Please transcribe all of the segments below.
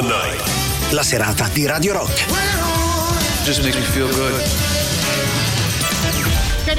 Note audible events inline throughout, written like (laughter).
the night. la serata di Radio Rock. Just makes me feel good.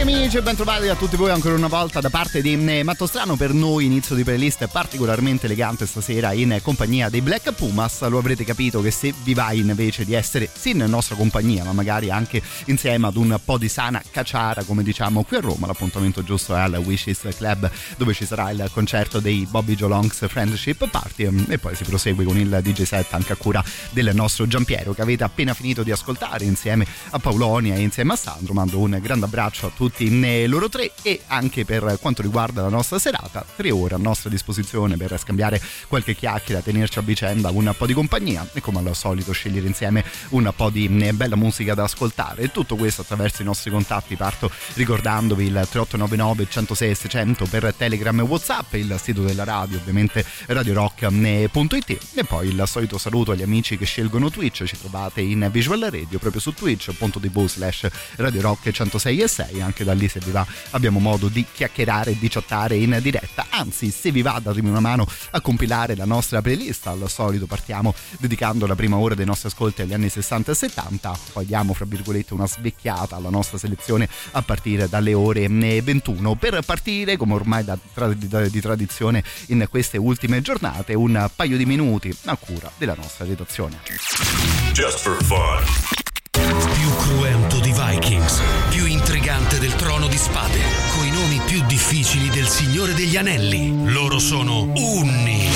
Cari amici e bentrovati a tutti voi ancora una volta da parte di eh, Matto Strano per noi inizio di playlist particolarmente elegante stasera in compagnia dei Black Pumas. Lo avrete capito che se vi va invece di essere sì in nostra compagnia ma magari anche insieme ad un po' di sana cacciara come diciamo qui a Roma l'appuntamento giusto è al Wishes Club dove ci sarà il concerto dei Bobby Joe Longs Friendship Party ehm, e poi si prosegue con il DJ set anche a cura del nostro Giampiero che avete appena finito di ascoltare insieme a Paolonia e insieme a Sandro. Mando un grande abbraccio a tutti eh, loro tre e anche per quanto riguarda la nostra serata tre ore a nostra disposizione per scambiare qualche chiacchiera tenerci a vicenda un po' di compagnia e come al solito scegliere insieme un po' di eh, bella musica da ascoltare. Tutto questo attraverso i nostri contatti. Parto ricordandovi il 3899 106 600 per Telegram e Whatsapp il sito della radio ovviamente radiorock.it e poi il solito saluto agli amici che scelgono Twitch ci trovate in Visual Radio proprio su twitch.tv slash Radio Rock 106 e 6 anche da lì se vi va abbiamo modo di chiacchierare e di chattare in diretta. Anzi se vi va datemi una mano a compilare la nostra playlist. Al solito partiamo dedicando la prima ora dei nostri ascolti agli anni 60 e 70 poi diamo fra virgolette una svecchiata alla nostra selezione a partire dalle ore 21 per partire come ormai da, di, di tradizione in queste ultime giornate un paio di minuti a cura della nostra redazione. Just for fun. Più cruento di Vikings, più spade, coi nomi più difficili del Signore degli Anelli. Loro sono Unni,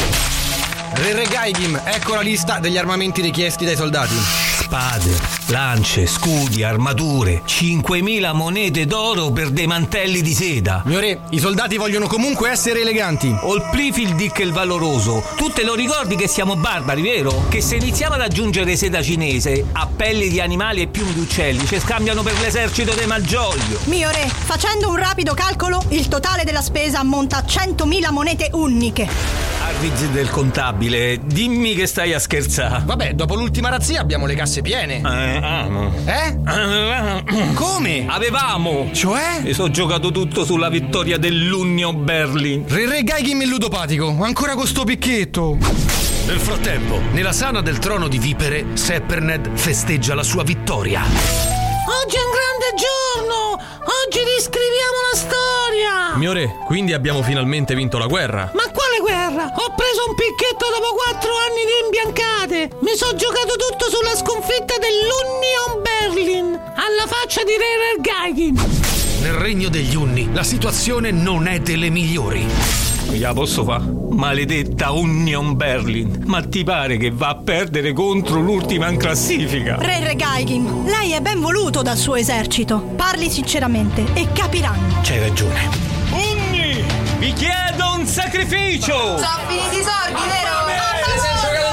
Re Gaigim, ecco la lista degli armamenti richiesti dai soldati. Spade, lance, scudi, armature, 5.000 monete d'oro per dei mantelli di seda. Mio re, i soldati vogliono comunque essere eleganti. Olplifildic il valoroso, tu te lo ricordi che siamo barbari, vero? Che se iniziamo ad aggiungere seda cinese a pelli di animali e piumi di uccelli ci scambiano per l'esercito dei Malgioglio. Mio re, facendo un rapido calcolo, il totale della spesa ammonta a 100.000 monete uniche. Arviz del contabile, dimmi che stai a scherzare. Vabbè, dopo l'ultima razzia abbiamo le casse piene. Eh, amo. Eh? Eh, Come? Avevamo! Cioè? Mi sono giocato tutto sulla vittoria dell'Union Berlin. Re Re Gaigim è ludopatico, ancora con sto picchetto. Nel frattempo, nella sana del trono di vipere, Sepperned festeggia la sua vittoria. Oggi è un grande giorno! Oggi riscriviamo la storia! Mio re, quindi abbiamo finalmente vinto la guerra. Ma quale guerra? Ho preso un picchetto dopo quattro anni di imbiancate! Mi sono giocato tutto sulla sconfitta dell'Union Berlin! Alla faccia di Re Gaigin! Nel regno degli Unni, la situazione non è delle migliori. Posso fa? Maledetta Union Berlin. Ma ti pare che va a perdere contro l'ultima in classifica? Re Regaigin, lei è ben voluto dal suo esercito. Parli sinceramente e capiranno. C'hai ragione. Unni! Vi chiedo un sacrificio! Sono finiti i soldi, vero?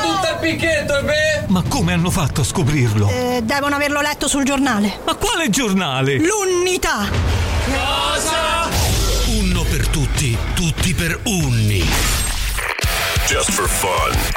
tutto il picchetto, e beh? Ma come hanno fatto a scoprirlo? Eh, devono averlo letto sul giornale. Ma quale giornale? L'unità! Per tutti, tutti per Unni. Just for fun.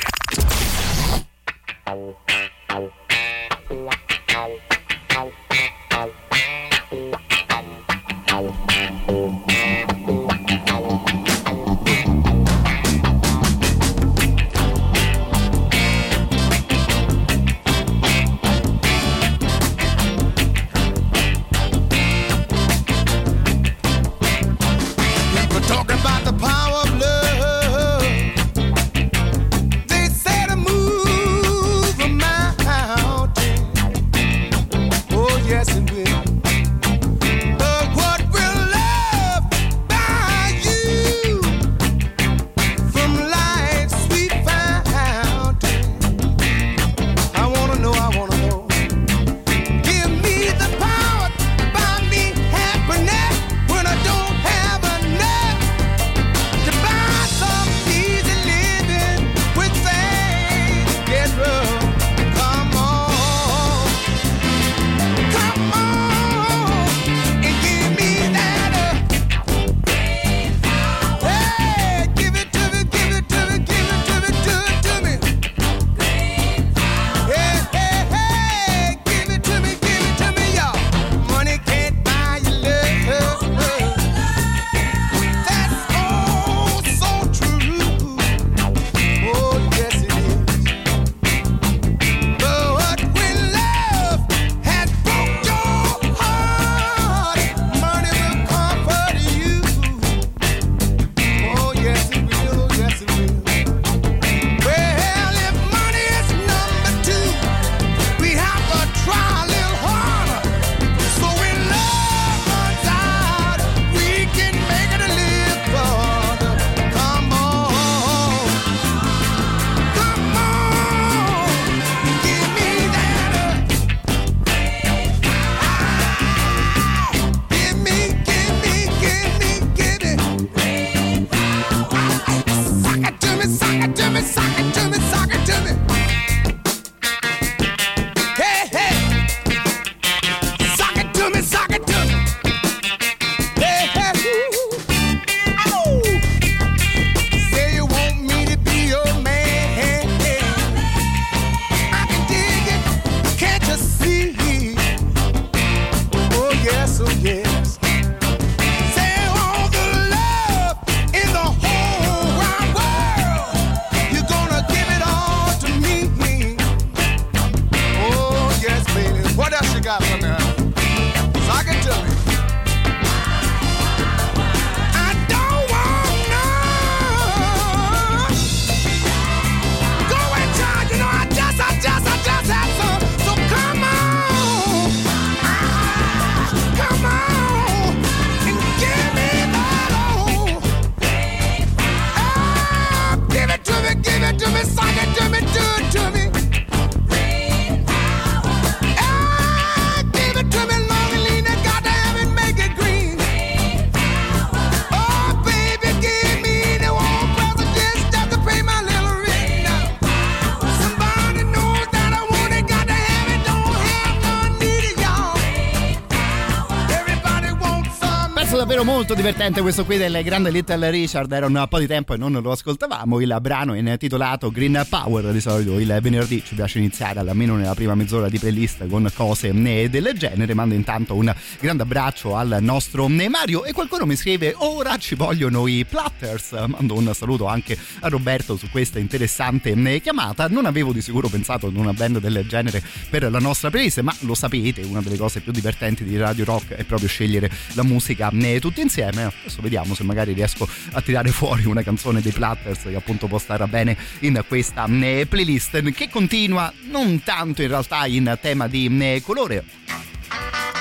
Davvero molto divertente questo qui del grande Little Richard. Era un po' di tempo e non lo ascoltavamo. Il brano è intitolato Green Power. Di solito il venerdì ci piace iniziare almeno nella prima mezz'ora di playlist con cose del genere. Mando intanto un grande abbraccio al nostro Mario. E qualcuno mi scrive: Ora ci vogliono i Platters. Mando un saluto anche a Roberto su questa interessante chiamata. Non avevo di sicuro pensato ad una band del genere per la nostra playlist, ma lo sapete, una delle cose più divertenti di Radio Rock è proprio scegliere la musica tutti insieme. Adesso vediamo se magari riesco a tirare fuori una canzone dei Platters che appunto può stare bene in questa playlist che continua non tanto in realtà in tema di colore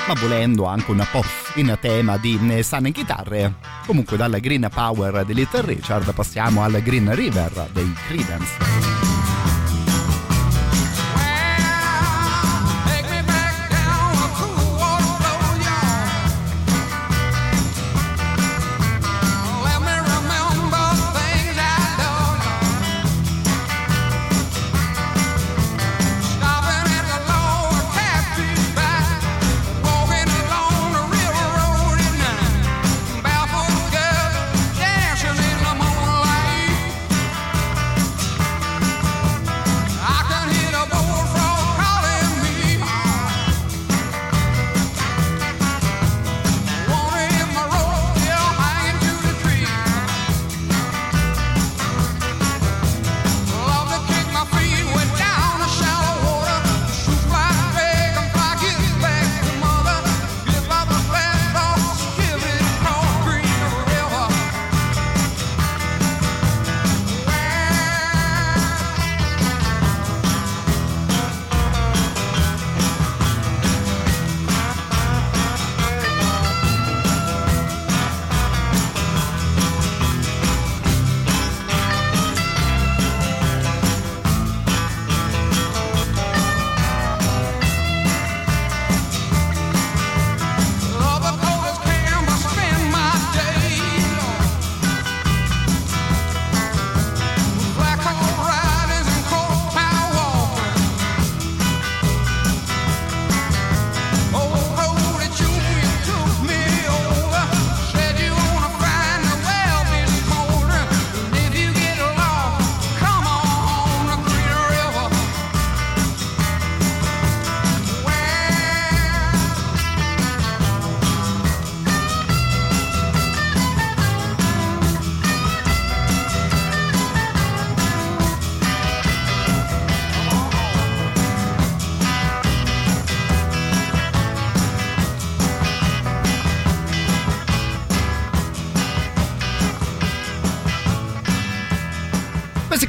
ma volendo anche un po' in tema di sun e chitarre. Comunque dalla Green Power di Little Richard passiamo al Green River dei Credence.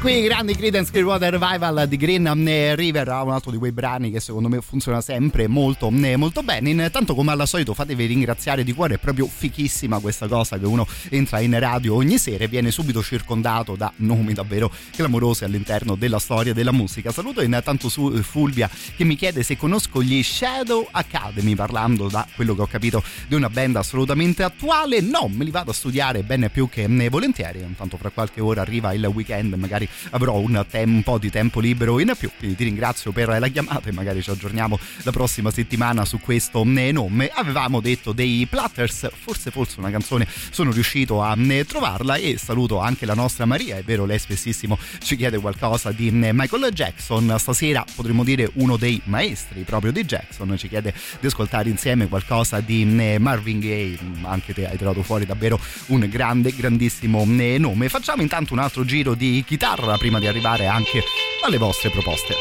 Qui grandi Creedence Clearwater Revival di Green eh, River un altro di quei brani che secondo me funziona sempre molto, eh, molto bene. Intanto come al solito fatevi ringraziare di cuore è proprio fichissima questa cosa che uno entra in radio ogni sera e viene subito circondato da nomi davvero clamorosi all'interno della storia della musica. Saluto intanto su eh, Fulvia che mi chiede se conosco gli Shadow Academy parlando da quello che ho capito di una band assolutamente attuale. No me li vado a studiare bene più che volentieri. Intanto fra qualche ora arriva il weekend magari avrò un, tem- po' di tempo libero in più. Quindi ti ringrazio per la chiamata e magari ci aggiorniamo la prossima settimana su questo nome. Avevamo detto dei Platters, forse forse una canzone sono riuscito a trovarla e saluto anche la nostra Maria, è vero lei spessissimo ci chiede qualcosa di Michael Jackson, stasera potremmo dire uno dei maestri proprio di Jackson, ci chiede di ascoltare insieme qualcosa di Marvin Gaye, anche te hai tirato fuori davvero un grande, grandissimo nome. Facciamo intanto un altro giro di chitarra chitarra prima di arrivare anche alle vostre proposte.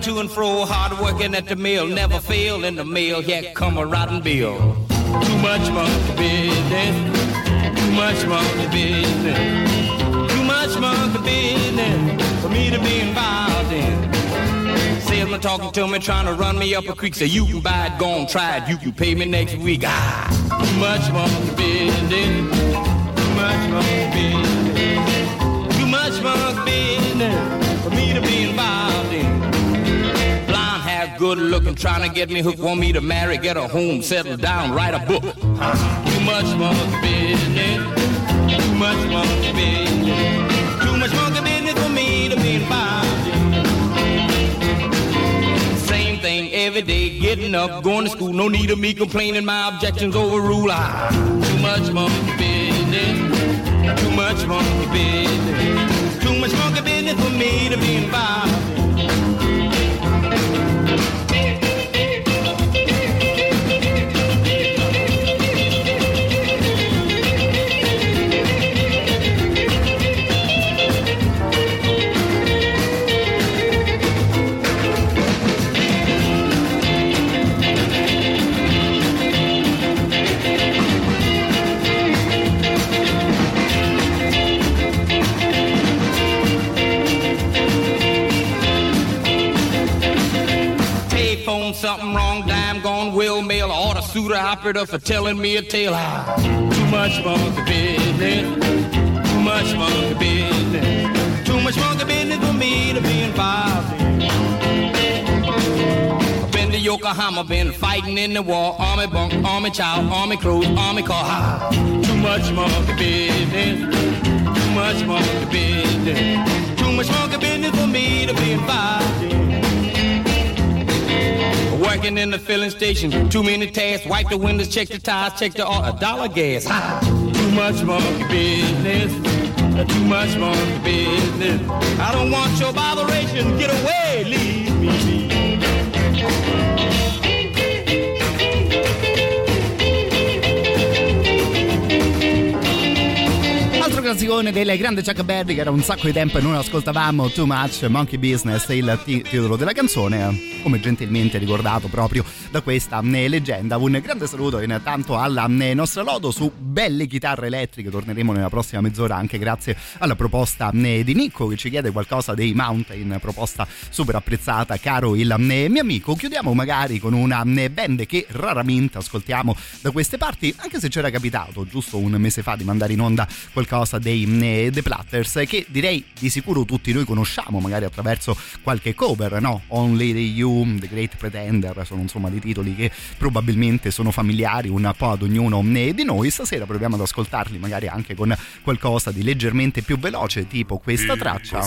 To and fro, hard working at the mill, never fail in the mill, here come a rotten bill. Too much monkey business, too much monkey business, too much monkey business for me to be involved in salesman talking to me, trying to run me up a creek. Say, you can buy it, go on, try it. You can pay me next week. Ah, too much business. Too much business. Too much business for me to be involved in. Blonde hair, good looking, trying to get me hooked. Want me to marry, get a home, settle down, write a book. Too much business. Too much business. Too much business for me to be involved every day, getting up, going to school. No need of me complaining, my objections overrule. Ah, too much monkey business. Too much monkey business. Too much monkey business for me to be involved. Something wrong, dime gone, will mail, order suitor operator for telling me a tale. Ah, too much monkey business, too much monkey business, too much monkey business for me to be involved in. Been to Yokohama, been fighting in the war, army bunk, army child, army crew, army car. Ah, too much monkey business, too much monkey business, too much monkey business for me to be involved in. Working in the filling station, too many tasks. Wipe the windows, check the tires, check the oil, a dollar gas. Ha! Too much monkey business, too much monkey business. I don't want your botheration. Get away, leave Classicone del grande Chuck Berry che era un sacco di tempo e non ascoltavamo Too Much Monkey Business, il ti- titolo della canzone, come gentilmente ricordato proprio da questa eh, leggenda. Un grande saluto intanto alla eh, nostra Lodo su belle chitarre elettriche, torneremo nella prossima mezz'ora anche grazie alla proposta eh, di Nico che ci chiede qualcosa dei Mountain, proposta super apprezzata, caro il mio amico. Chiudiamo magari con una band che raramente ascoltiamo da queste parti, anche se c'era capitato giusto un mese fa di mandare in onda qualcosa dei The Platters che direi di sicuro tutti noi conosciamo magari attraverso qualche cover no? Only the You, The Great Pretender sono insomma dei titoli che probabilmente sono familiari un po' ad ognuno di noi stasera proviamo ad ascoltarli magari anche con qualcosa di leggermente più veloce tipo questa traccia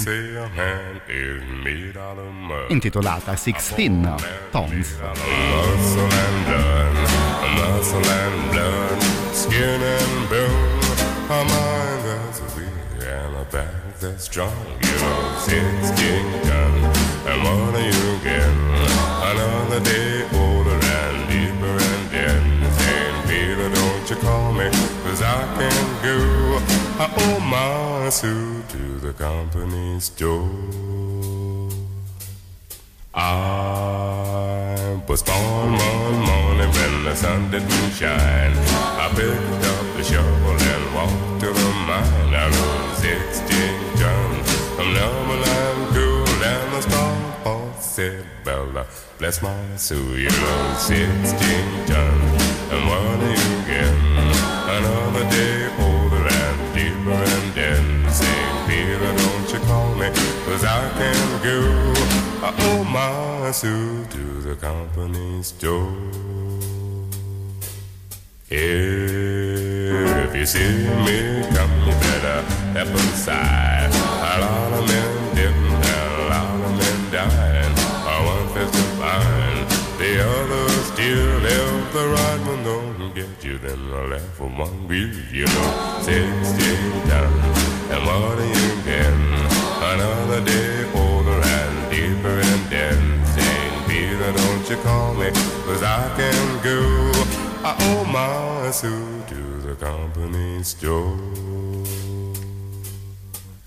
intitolata Sixteen mind that's strong. You know, sixteen guns, and what are you getting? Another day older call me, cause I can go. I owe my suit to the company store. I was born one morning when the sun didn't shine. I picked up the shovel and walked to the mine. I rode sixteen tons from Numberland cool and the star boss said, Bella, bless my soul, you rode sixteen tons. And what are you my suit to the company store. If you see me come, you better step aside. A lot of men didn't, a lot of men died. One fifth of mine, the other still left. The right one don't get you, then the left one bill. You know, sixteen tons, and what are you getting? Another day call me, cause I can go. I owe my suit to the company store.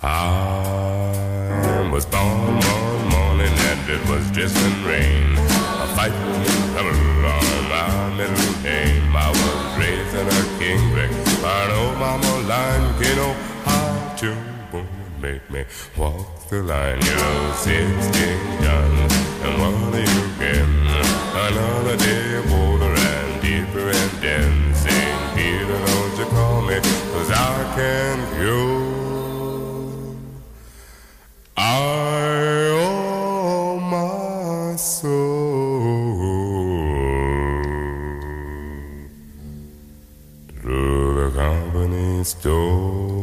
I was born one morning and it was drizzling rain. A fight trouble on my middle name. I was raised in a king brick. I know mama line, you know how to make me walk the line. You know, sixteen guns, and what are you getting? Another day older and deeper and dancing. Peter, don't you call me, cause I can go. I owe my soul to the company store.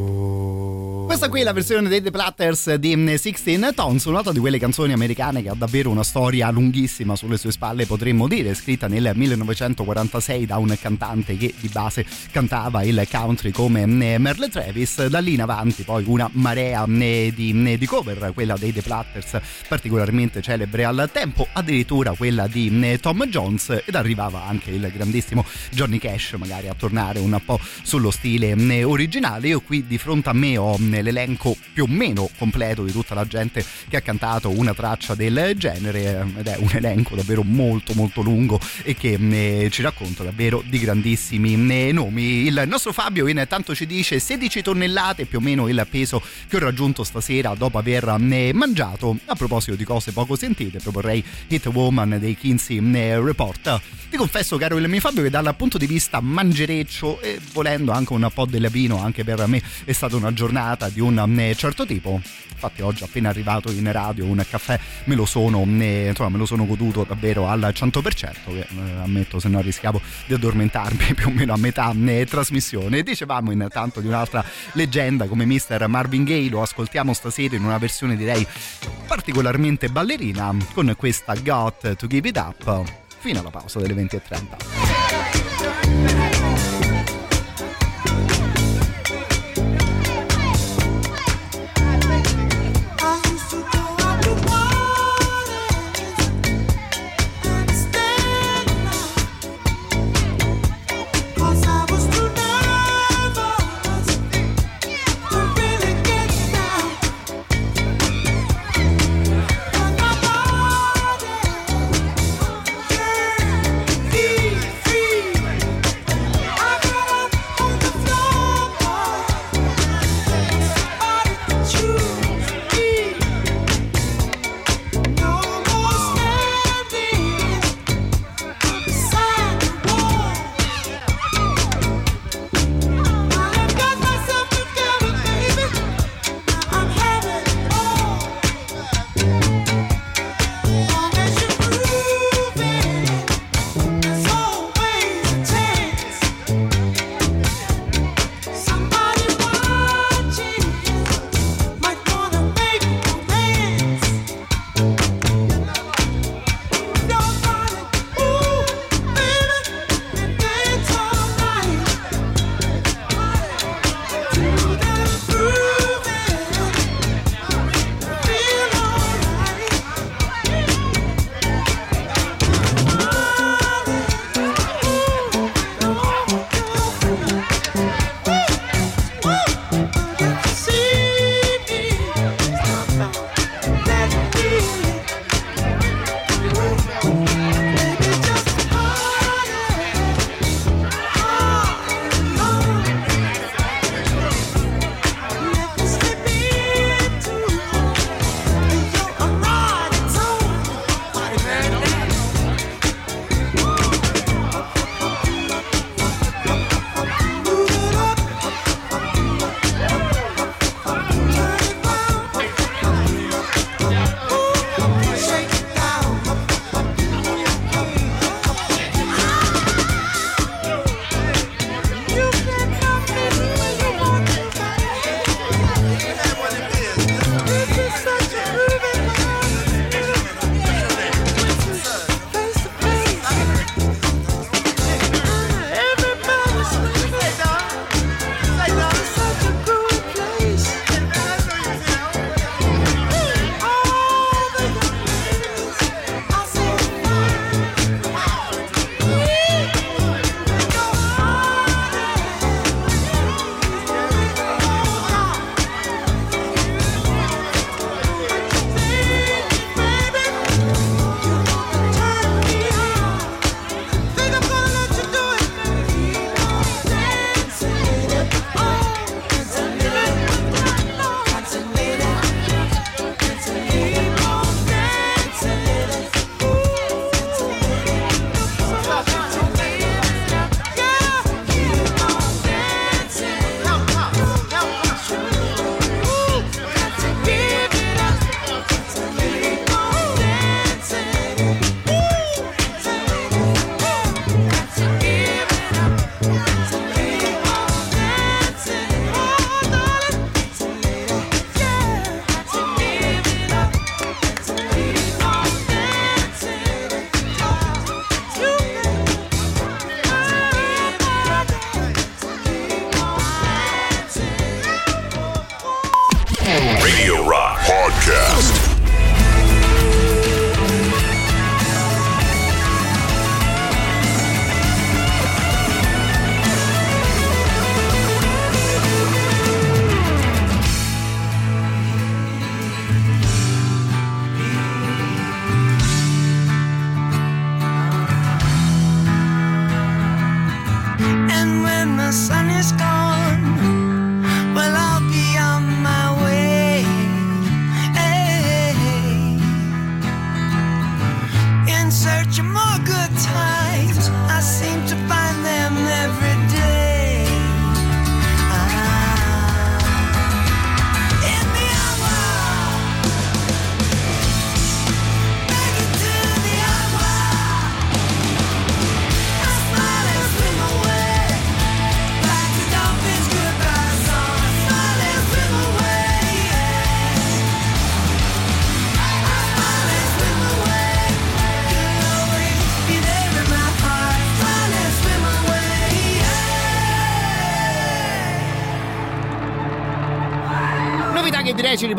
Questa qui è la versione dei The Platters di 16 mm, Tons, un'altra di quelle canzoni americane che ha davvero una storia lunghissima sulle sue spalle, potremmo dire, scritta nel 1946 da un cantante che di base cantava il country come mm, Merle Travis. Da lì in avanti poi una marea mm, di, di cover, quella dei The Platters particolarmente celebre al tempo, addirittura quella di Tom Jones ed arrivava anche il grandissimo Johnny Cash magari a tornare un po' sullo stile originale. Io qui di fronte a me ho l'elenco più o meno completo di tutta la gente che ha cantato una traccia del genere ed è un elenco davvero molto molto lungo e che eh, ci racconta davvero di grandissimi eh, nomi. Il nostro Fabio intanto ci dice 16 tonnellate più o meno il peso che ho raggiunto stasera dopo aver eh, mangiato. A proposito di cose poco sentite, proporrei Hit Woman dei Kinsey Report. Ti confesso, caro il mio Fabio, che dal punto di vista mangereccio e volendo anche un po' del vino, anche per me è stata una giornata di un eh, certo tipo. Infatti oggi appena arrivato in radio un caffè me lo sono, eh, insomma, me lo sono goduto davvero al 100%, che eh, ammetto se no rischiavo di addormentarmi (laughs) più o meno a metà trasmissione. Dicevamo intanto di un'altra leggenda come Mr. Marvin Gaye, lo ascoltiamo stasera in una versione direi particolarmente ballerina con questa Got to Give It Up fino alla pausa delle 20.30.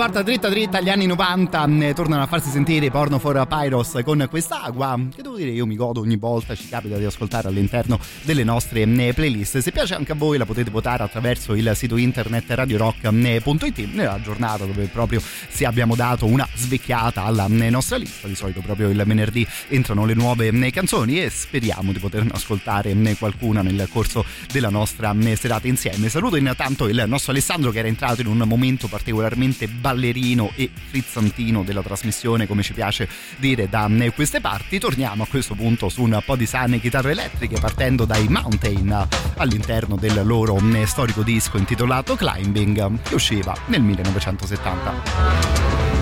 riporta dritta dritta agli anni 90 mm, tornano a farsi sentire i porno for Pyros con quest'acqua che devo dire io mi godo ogni volta ci capita di ascoltare all'interno delle nostre mm, playlist. Se piace anche a voi la potete votare attraverso il sito internet radiorock.it nella giornata dove proprio si abbiamo dato una svecchiata alla mm, nostra lista di solito proprio il venerdì entrano le nuove canzoni e speriamo di poterne ascoltare qualcuna nel corso della nostra serata insieme. Saluto intanto il nostro Alessandro che era entrato in un momento particolarmente ballerino e frizzantino della trasmissione, come ci piace dire da eh, queste parti. Torniamo a questo punto su un po' di sane chitarre elettriche, partendo dai Mountain all'interno del loro eh, storico disco intitolato Climbing, che usciva nel 1970.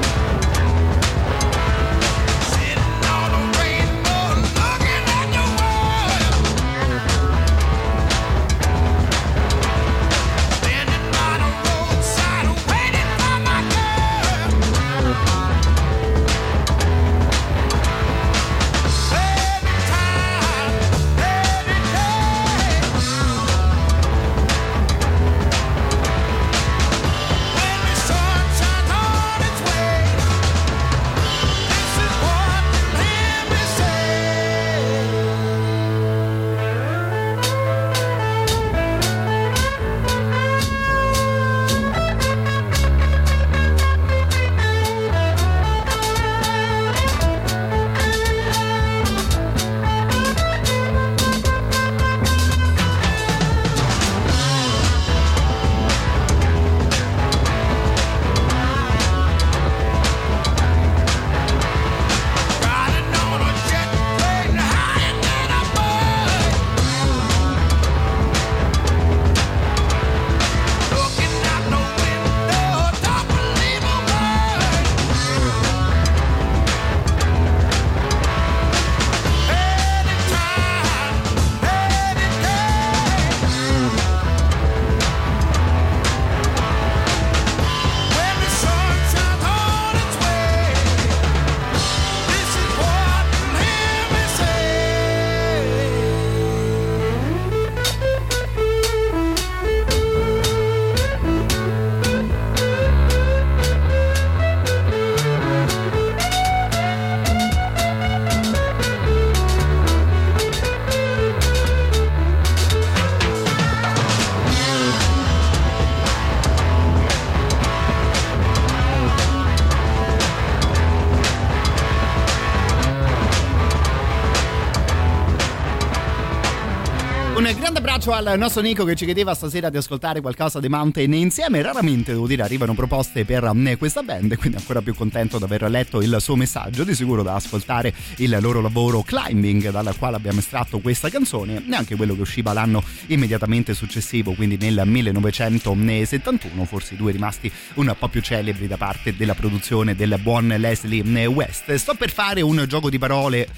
Abbraccio al nostro Nico che ci chiedeva stasera di ascoltare qualcosa dei Mountain insieme. Raramente, devo dire, arrivano proposte per mm, questa band, quindi ancora più contento di aver letto il suo messaggio. Di sicuro da ascoltare il loro lavoro Climbing, dal quale abbiamo estratto questa canzone, neanche quello che usciva l'anno immediatamente successivo, quindi nel 1971. Forse i due rimasti un po' più celebri da parte della produzione del buon Leslie West. Sto per fare un gioco di parole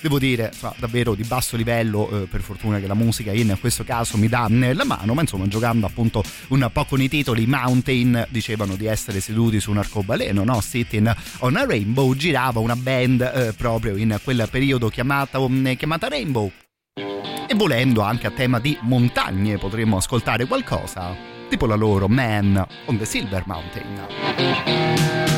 devo dire insomma, davvero di basso livello eh, per fortuna che la musica in questo caso mi dà eh, la mano ma insomma giocando appunto un po' con i titoli Mountain dicevano di essere seduti su un arcobaleno no? Sitting on a Rainbow girava una band eh, proprio in quel periodo chiamata, um, chiamata Rainbow e volendo anche a tema di montagne potremmo ascoltare qualcosa tipo la loro Man on the Silver Mountain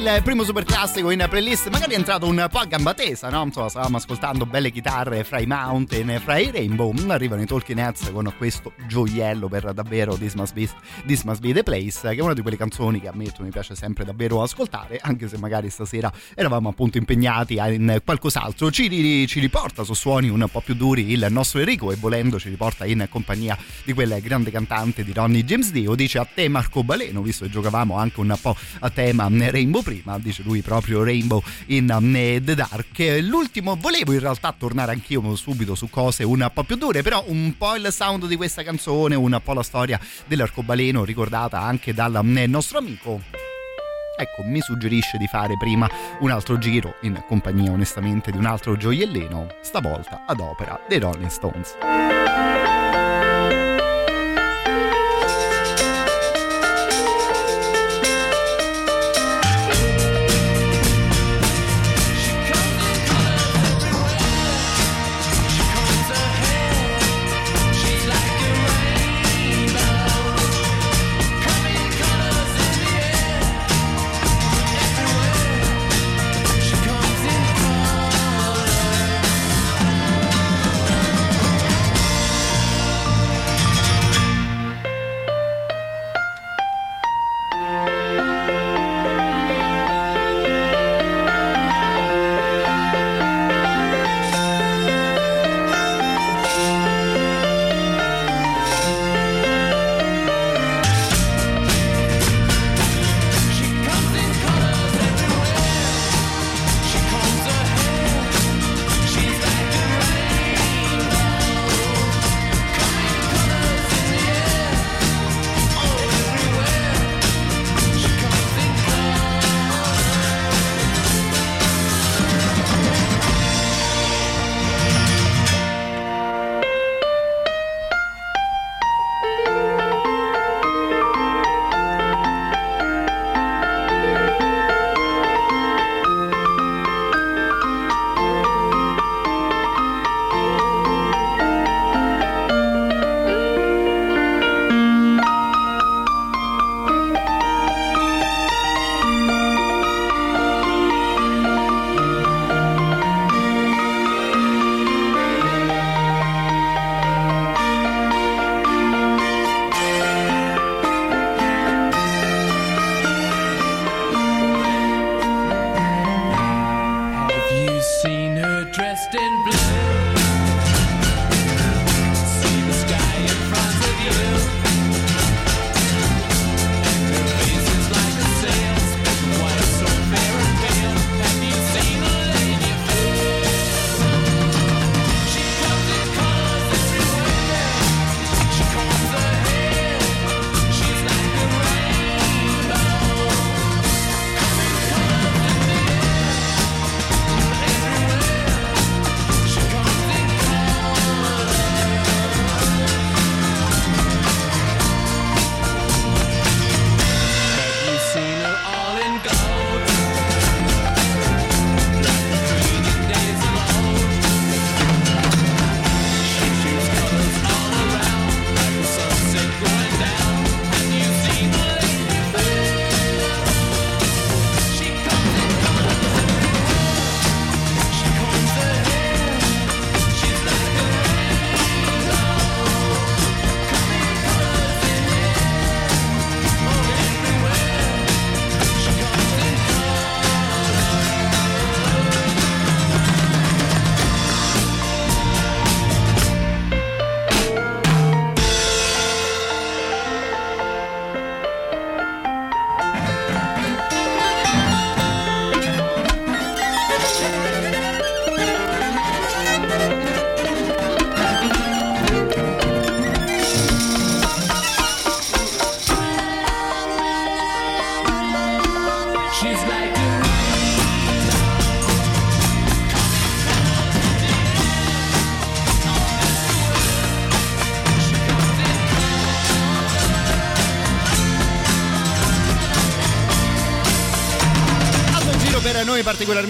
il primo super classico in playlist magari è entrato un po' a gamba tesa, no? Insomma, stavamo ascoltando belle chitarre fra i Mountain, fra i Rainbow. Arrivano i Talking Heads con questo gioiello per davvero This Must Be, This Must Be The Place, che è una di quelle canzoni che ammetto mi piace sempre davvero ascoltare, anche se magari stasera eravamo appunto impegnati in qualcos'altro. Ci, ci riporta su suoni un po' più duri il nostro Enrico e volendo ci riporta in compagnia di quel grande cantante di Ronnie James Dio. Dice a te Marco Baleno, visto che giocavamo anche un po' a tema Rainbow prima, dice lui proprio Rainbow in The Dark. L'ultimo, volevo in realtà tornare anch'io subito su cose un po' più dure, però un po' il sound di questa canzone, un po' la storia dell'arcobaleno ricordata anche dal nostro amico. Ecco mi suggerisce di fare prima un altro giro in compagnia onestamente di un altro gioiellino stavolta ad opera dei Rolling Stones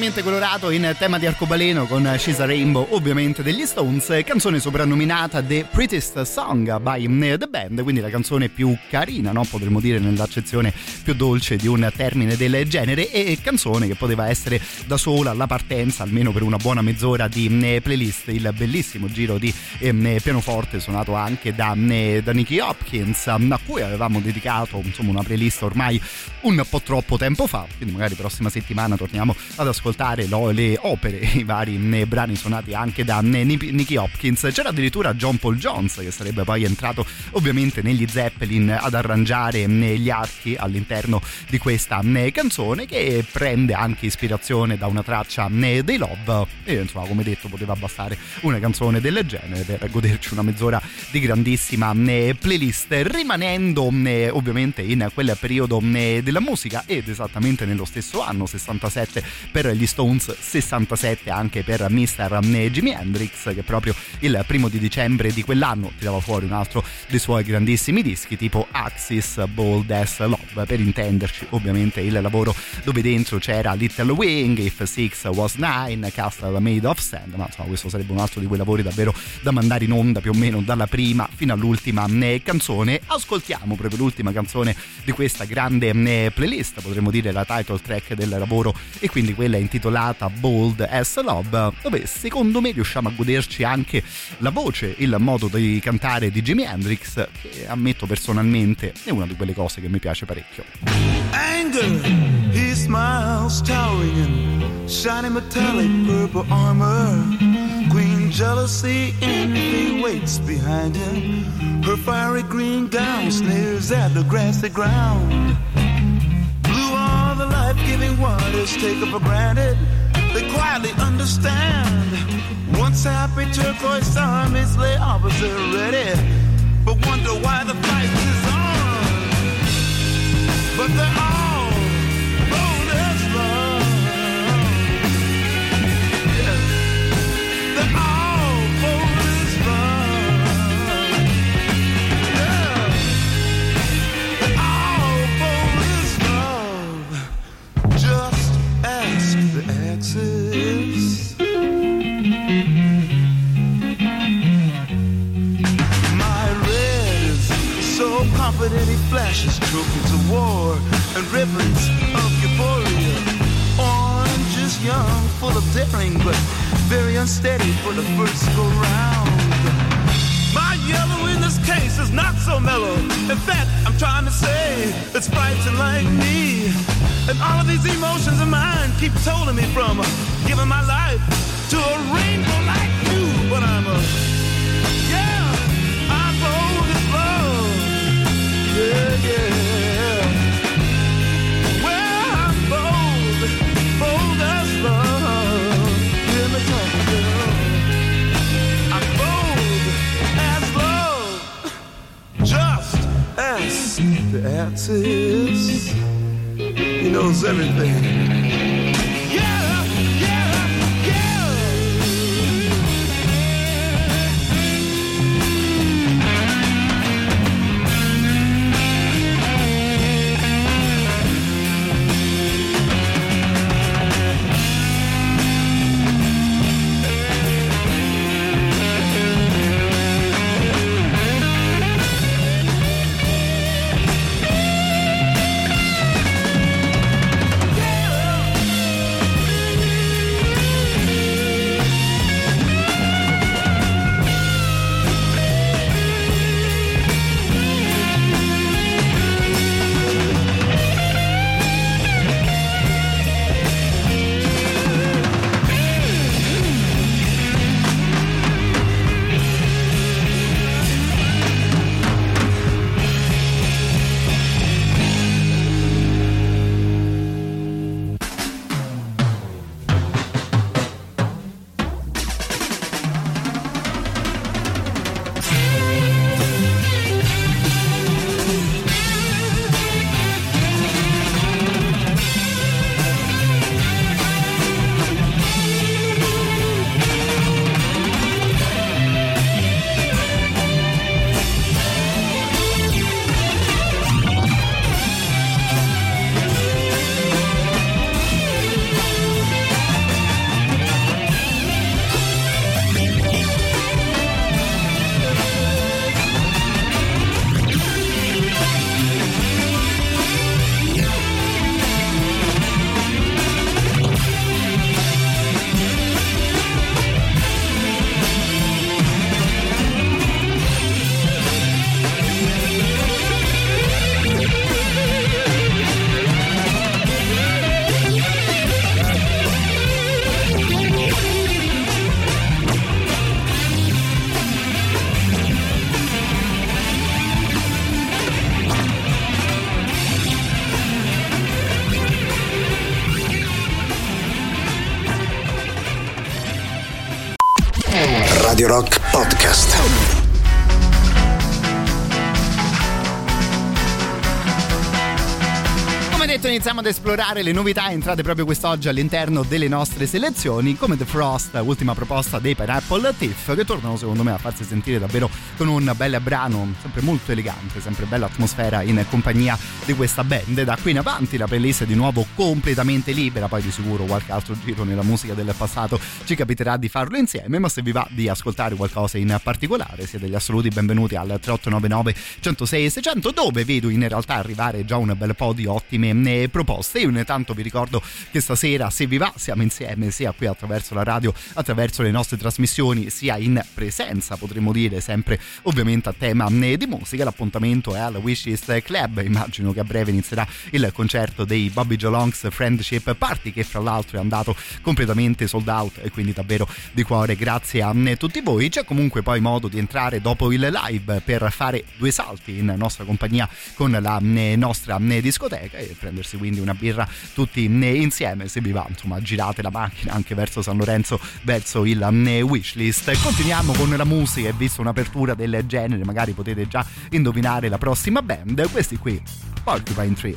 particolarmente colorato in tema di arcobaleno con She's a Rainbow, ovviamente degli Stones, canzone soprannominata The Prettiest Song by The Band, quindi la canzone più carina, no? potremmo dire nell'accezione più dolce di un termine del genere e canzone che poteva essere da sola alla partenza almeno per una buona mezz'ora di eh, playlist, il bellissimo giro di eh, pianoforte suonato anche da, da Nicky Hopkins a cui avevamo dedicato insomma, una playlist ormai un po' troppo tempo fa, quindi magari prossima settimana torniamo ad ascoltare lo, le opere, (laughs) i vari ne, brani suonati anche da ne, Nicky Hopkins. C'era addirittura John Paul Jones che sarebbe poi entrato ovviamente negli Zeppelin ad arrangiare gli archi all'interno di questa canzone che prende anche ispirazione da una traccia dei Love e insomma come detto poteva bastare una canzone del genere per goderci una mezz'ora di grandissima playlist rimanendo ovviamente in quel periodo della musica ed esattamente nello stesso anno 67 per gli Stones 67 anche per Mr. Jimi Hendrix che proprio il primo di dicembre di quell'anno tirava fuori un altro dei suoi grandissimi dischi tipo Axis Bold as Love per intenderci ovviamente il lavoro dove dentro c'era Little Wing If Six Was Nine Castle Made of Sand ma insomma questo sarebbe un altro di quei lavori davvero da mandare in onda più o meno dalla prima fino all'ultima canzone ascoltiamo proprio l'ultima canzone di questa grande playlist potremmo dire la title track del lavoro e quindi quella intitolata Bold as Love dove secondo me riusciamo a goderci anche la voce il modo di cantare di Jimi Hendrix che ammetto personalmente è una di quelle cose che mi piace parecchio. Anger, he smiles towering in shiny metallic purple armor. Queen jealousy envy waits behind him. Her fiery green gown sneers at the grassy ground Blue are the life-giving waters taken for granted. They quietly understand. Once happy turquoise armies lay opposite ready. But wonder why the fight is on. But they're all as love. They're all confident he flashes trophies of war and ribbons of euphoria. Orange is young, full of daring, but very unsteady for the first go round. My yellow in this case is not so mellow. In fact, I'm trying to say it's fighting like me. And all of these emotions of mine keep holding me from giving my life to a rainbow like you. But I'm a, everything. Ad esplorare le novità entrate proprio quest'oggi all'interno delle nostre selezioni come The Frost, ultima proposta dei Pineapple Tiff che tornano secondo me a farsi sentire davvero con un bel brano sempre molto elegante, sempre bella atmosfera in compagnia di questa band. Da qui in avanti la playlist è di nuovo completamente libera, poi di sicuro qualche altro giro nella musica del passato ci capiterà di farlo insieme, ma se vi va di ascoltare qualcosa in particolare siete gli assoluti benvenuti al 3899 106 600 dove vedo in realtà arrivare già un bel po' di ottime proposte. Io intanto vi ricordo che stasera, se vi va, siamo insieme sia qui attraverso la radio, attraverso le nostre trasmissioni, sia in presenza, potremmo dire, sempre ovviamente a tema di musica. L'appuntamento è al Wishlist Club. Immagino che a breve inizierà il concerto dei Bobby Jolongs Friendship Party, che fra l'altro è andato completamente sold out e quindi davvero di cuore grazie a tutti voi. C'è comunque poi modo di entrare dopo il live per fare due salti in nostra compagnia con la nostra discoteca e prendersi quindi una birra tutti insieme se vi va insomma girate la macchina anche verso San Lorenzo verso il wishlist continuiamo con la musica e visto un'apertura del genere magari potete già indovinare la prossima band. Questi qui Porcupine Tree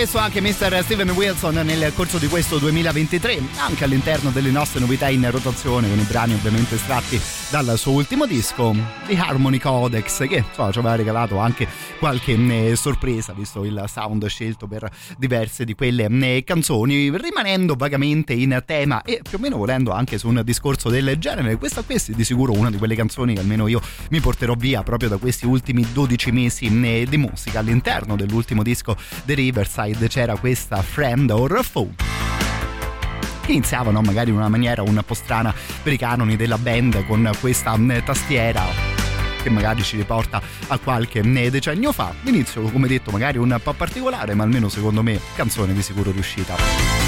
spesso anche Mr. Steven Wilson nel corso di questo 2023, anche all'interno delle nostre novità in rotazione, con i brani ovviamente estratti dal suo ultimo disco, The Harmony Codex, che insomma ci aveva regalato anche qualche eh, sorpresa, visto il sound scelto per diverse di quelle eh, canzoni, rimanendo vagamente in tema e più o meno volendo anche su un discorso del genere. Questa qui è di sicuro una di quelle canzoni che almeno io mi porterò via proprio da questi ultimi 12 mesi eh, di musica. All'interno dell'ultimo disco The Riverside c'era questa Friend or Foe che iniziavano magari in una maniera un po' strana per i canoni della band con questa tastiera che magari ci riporta a qualche decennio fa. L'inizio, come detto, magari un po' particolare, ma almeno secondo me canzone di sicuro riuscita.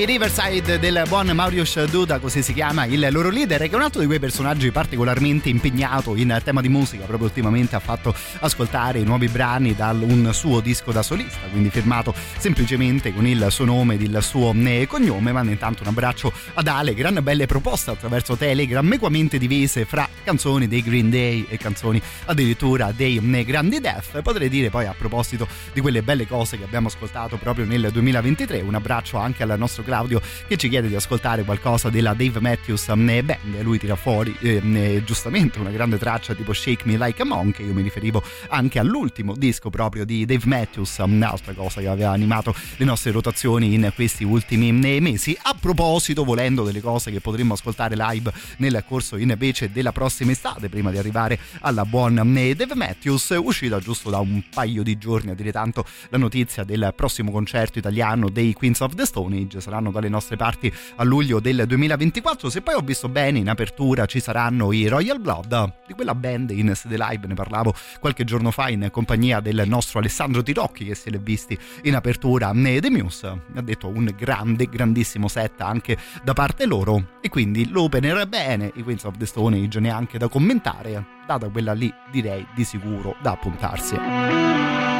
I Riverside del buon Maurius Duda, così si chiama il loro leader, che è un altro di quei personaggi particolarmente impegnato in tema di musica. Proprio ultimamente ha fatto ascoltare i nuovi brani da un suo disco da solista, quindi firmato semplicemente con il suo nome ed il suo eh, cognome. Manda intanto un abbraccio ad Ale, gran belle proposte attraverso Telegram, equamente divise fra canzoni dei Green Day e canzoni addirittura dei eh, Grandi Def. Potrei dire poi a proposito di quelle belle cose che abbiamo ascoltato proprio nel 2023, un abbraccio anche al nostro Claudio che ci chiede di ascoltare qualcosa della Dave Matthews eh, Band. Lui tira fuori eh, eh, giustamente una grande traccia tipo Shake Me Like a Monkey. Io mi riferivo anche all'ultimo disco proprio di Dave Matthews, un'altra cosa che aveva animato le nostre rotazioni in questi ultimi eh, mesi. A proposito, volendo delle cose che potremmo ascoltare live nel corso invece della prossima estate, prima di arrivare alla buon Dave Matthews, uscita giusto da un paio di giorni a dire tanto la notizia del prossimo concerto italiano dei Queens of the Stone Age saranno dalle nostre parti a luglio del 2024 se poi ho visto bene in apertura ci saranno i Royal Blood di quella band in sede live ne parlavo qualche giorno fa in compagnia del nostro Alessandro Tirocchi che se l'è visti in apertura The Muse. Ha detto un grande grandissimo set anche da parte loro. E quindi l'opener bene i Queens of the Stone Age neanche da commentare data quella lì direi di sicuro da appuntarsi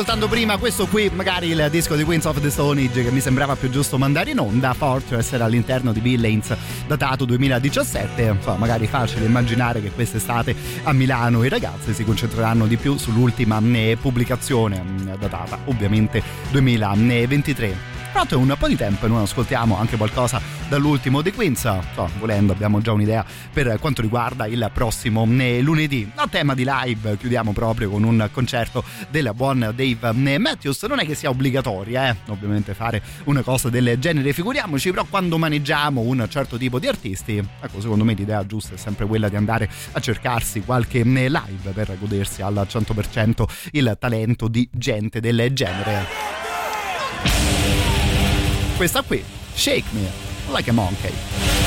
ascoltando prima questo qui, magari il disco di Queens of the Stone Age che mi sembrava più giusto mandare in onda, Fortress era all'interno di Villains datato 2017, insomma magari facile immaginare che quest'estate a Milano i ragazzi si concentreranno di più sull'ultima eh, pubblicazione mm, datata ovviamente 2023. Tra l'altro è un po' di tempo e non ascoltiamo anche qualcosa dall'ultimo di Queens. So, volendo abbiamo già un'idea per quanto riguarda il prossimo eh, lunedì. A tema di live chiudiamo proprio con un concerto del buon Dave eh, Matthews. Non è che sia obbligatorio, eh? ovviamente fare una cosa del genere, figuriamoci, però quando maneggiamo un certo tipo di artisti, ecco, secondo me l'idea giusta è sempre quella di andare a cercarsi qualche eh, live per godersi al 100% il talento di gente del genere questa qui, Shake Me Like a Monkey.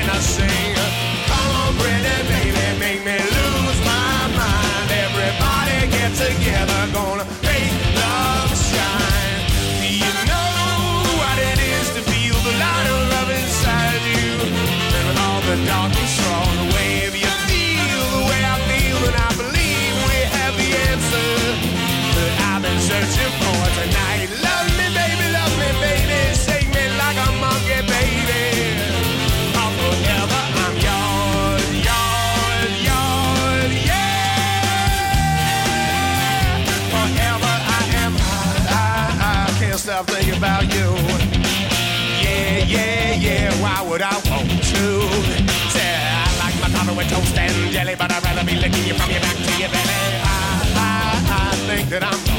can I say? about you. Yeah, yeah, yeah, why would I want to? Say, I like my coffee with toast and jelly, but I'd rather be licking you from your back to your belly. I, I, I think that I'm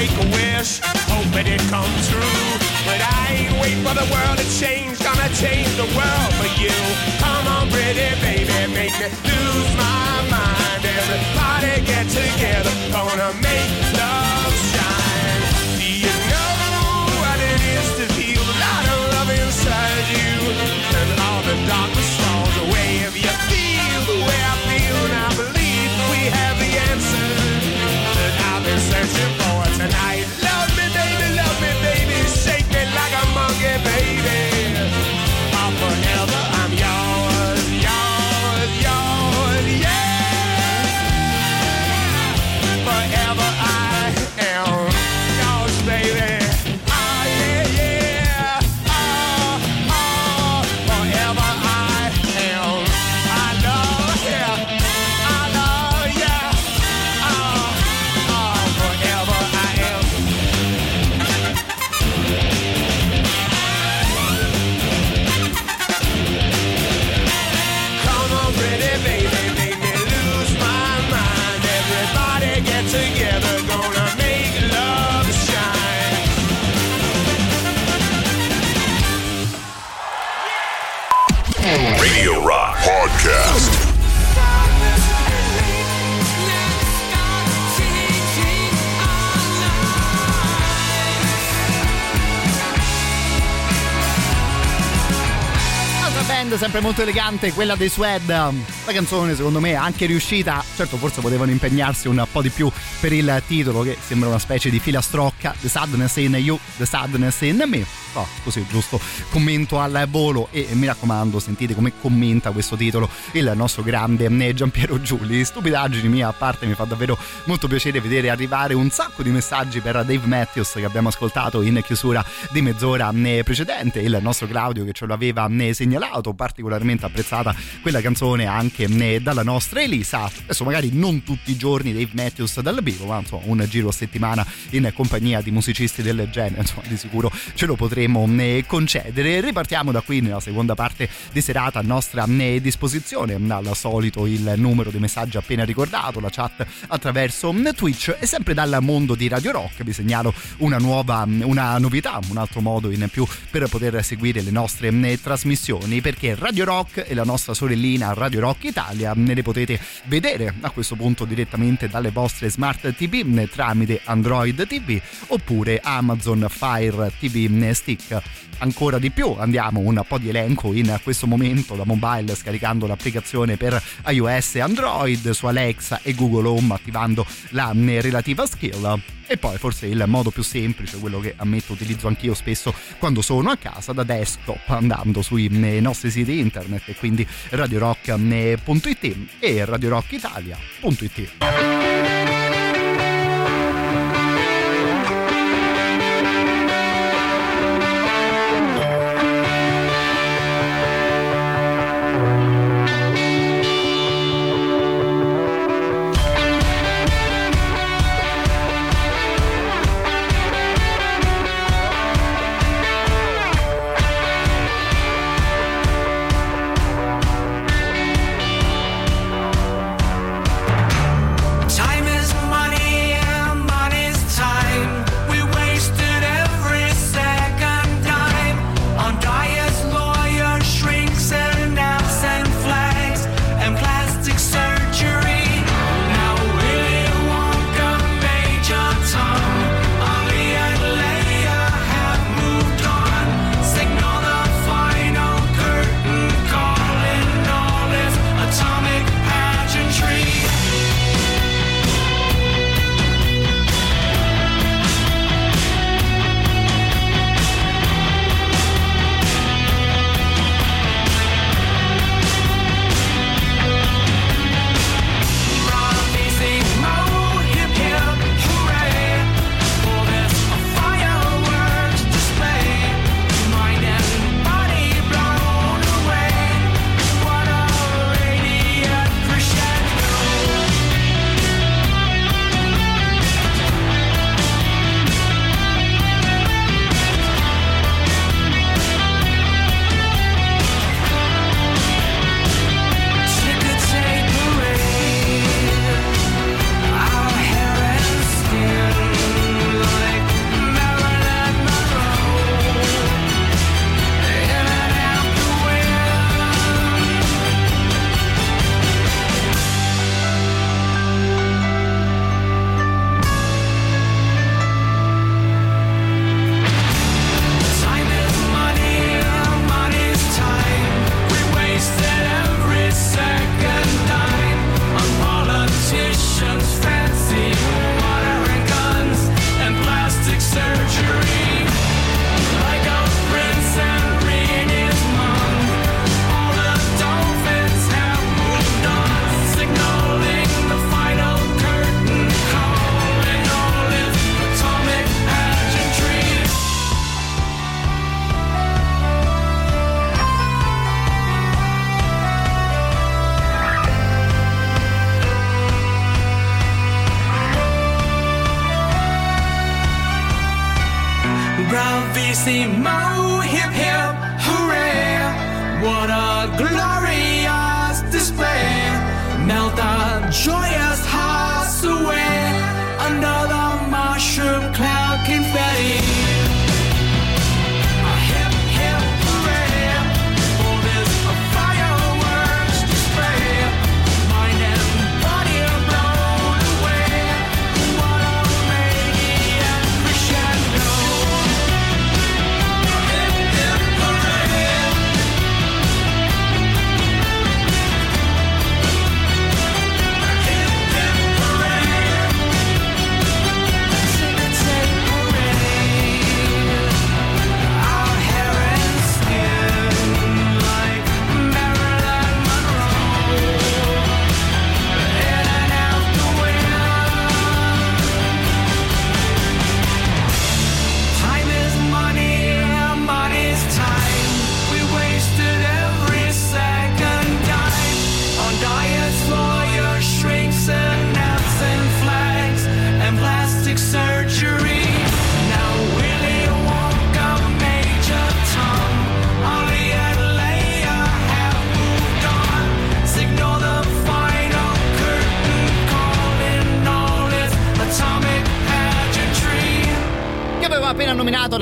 make a wish, hoping it comes true. But I ain't wait for the world to change, gonna change the world for you. Come on, pretty baby, make me lose my mind. Everybody get together, gonna make sempre molto elegante, quella dei Swed. La canzone secondo me è anche riuscita, certo forse potevano impegnarsi un po' di più per il titolo che sembra una specie di filastrocca, The Sadness in You, The Sadness in Me oh, così giusto. Commento al volo e mi raccomando sentite come commenta questo titolo il nostro grande eh, Giampiero Giuli stupidaggini mia a parte mi fa davvero molto piacere vedere arrivare un sacco di messaggi per Dave Matthews che abbiamo ascoltato in chiusura di mezz'ora eh, precedente. Il nostro Claudio che ce l'aveva eh, segnalato particolarmente apprezzata quella canzone anche dalla nostra Elisa. Adesso magari non tutti i giorni Dave Matthews dal vivo ma insomma un giro a settimana in compagnia di musicisti del genere insomma di sicuro ce lo potremo potremo eh, concedere. Ripartiamo da qui nella seconda parte di serata a nostra eh, disposizione. Al solito il numero di messaggi appena ricordato, la chat attraverso mm, Twitch e sempre dal mondo di Radio Rock vi segnalo una nuova mm, una novità, un altro modo in più per poter seguire le nostre mm, trasmissioni perché Radio Rock e la nostra sorellina Radio Rock Italia ne le potete vedere a questo punto direttamente dalle vostre smart TV tramite Android TV oppure Amazon Fire TV Stick ancora di più. Andiamo un po' di elenco in questo momento da mobile scaricando l'applicazione per iOS e Android su Alexa e Google Home attivando la relativa skill. E poi forse il modo più semplice, quello che ammetto utilizzo anch'io spesso quando sono a casa da desktop andando sui nostri siti internet e quindi radiorock.it e radiorockitalia.it.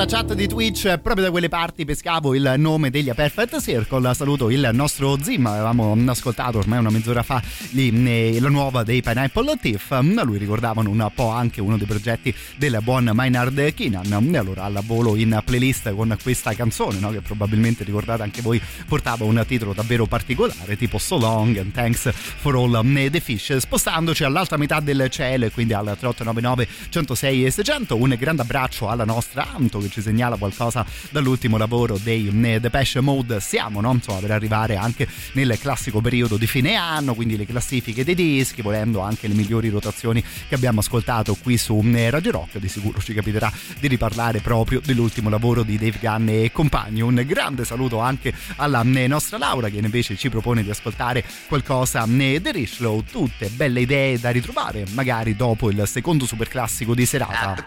chat di Twitch proprio da quelle parti pescavo il nome degli A Perfect Circle. Saluto il nostro Zim avevamo ascoltato ormai una mezz'ora fa li, la nuova dei Pineapple Thief. A lui ricordavano un po' anche uno dei progetti del buon Maynard Keenan. E allora al volo in playlist con questa canzone no? che probabilmente ricordate anche voi portava un titolo davvero particolare tipo So Long and Thanks for All the Fish. Spostandoci all'altra metà del cielo e quindi al 3899 106 e 600 un grande abbraccio alla nostra Anto che ci segnala qualcosa dall'ultimo lavoro dei Depeche Mode. Siamo no? Insomma, per arrivare anche nel classico periodo di fine anno quindi le classifiche dei dischi volendo anche le migliori rotazioni che abbiamo ascoltato qui su Radio Rock di sicuro ci capiterà di riparlare proprio dell'ultimo lavoro di Dave Gunn e compagni. Un grande saluto anche alla nostra Laura che invece ci propone di ascoltare qualcosa The Richlow tutte belle idee da ritrovare magari dopo il secondo super classico di serata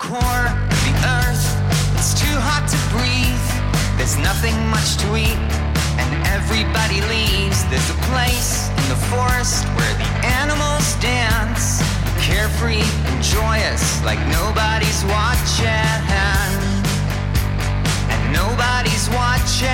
There's nothing much to eat, and everybody leaves. There's a place in the forest where the animals dance, carefree and joyous, like nobody's watching. And nobody's watching.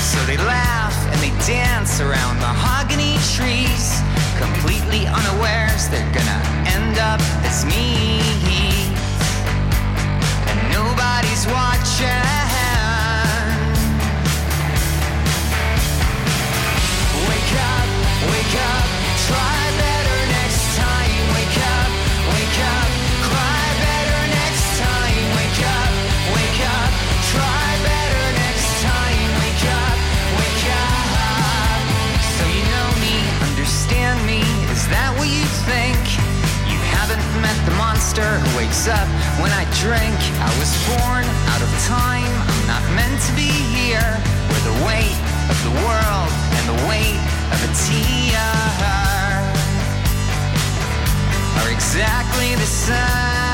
So they laugh and they dance around mahogany trees, completely unawares they're gonna end up as me. And nobody's watching. Wake up, wake up, try monster who wakes up when I drink. I was born out of time. I'm not meant to be here. Where the weight of the world and the weight of a tear are exactly the same.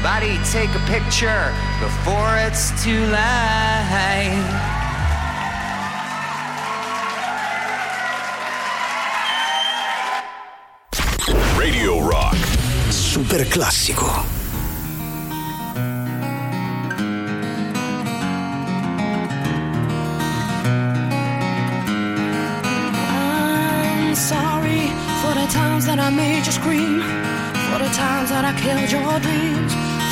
Somebody take a picture before it's too late. Radio Rock. Super classico. I'm sorry for the times that I made you scream, for the times that I killed your dreams,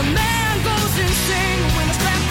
a man goes insane when I spread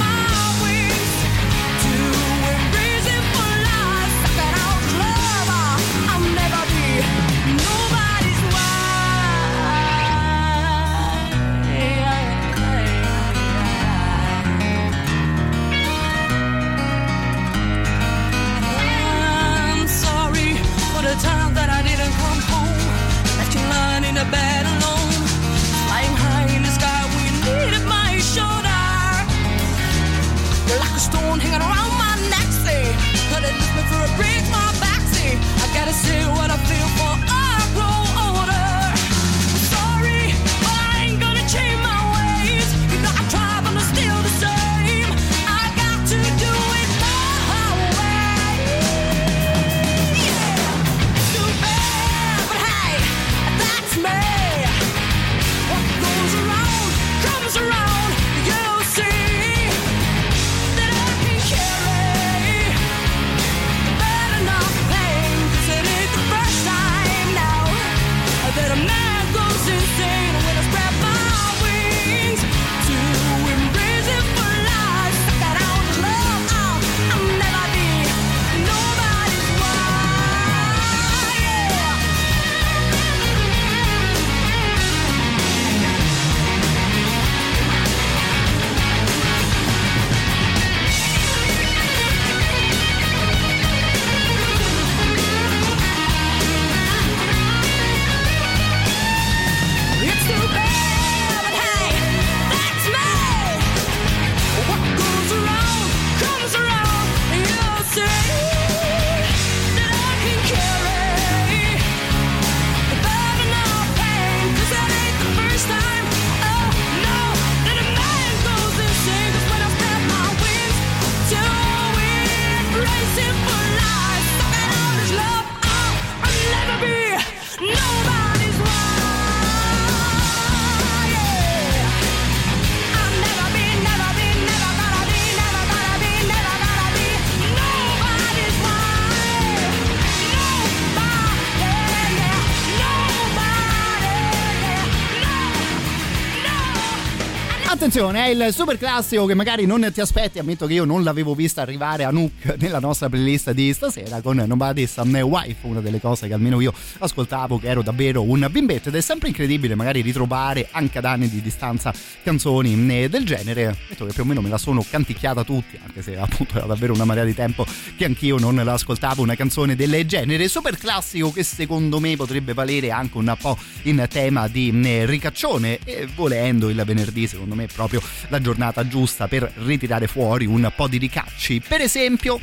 Attenzione, è il super classico che magari non ti aspetti. Ammetto che io non l'avevo vista arrivare a Nook nella nostra playlist di stasera con Nobody's Wife, una delle cose che almeno io ascoltavo, che ero davvero un bimbetto. Ed è sempre incredibile magari ritrovare anche ad anni di distanza canzoni eh, del genere. Ammetto che più o meno me la sono canticchiata tutti, anche se appunto era davvero una marea di tempo che anch'io non la ascoltavo una canzone del genere. Super classico che secondo me potrebbe valere anche un po' in tema di eh, ricaccione e volendo il venerdì secondo me proprio la giornata giusta per ritirare fuori un po' di ricacci. Per esempio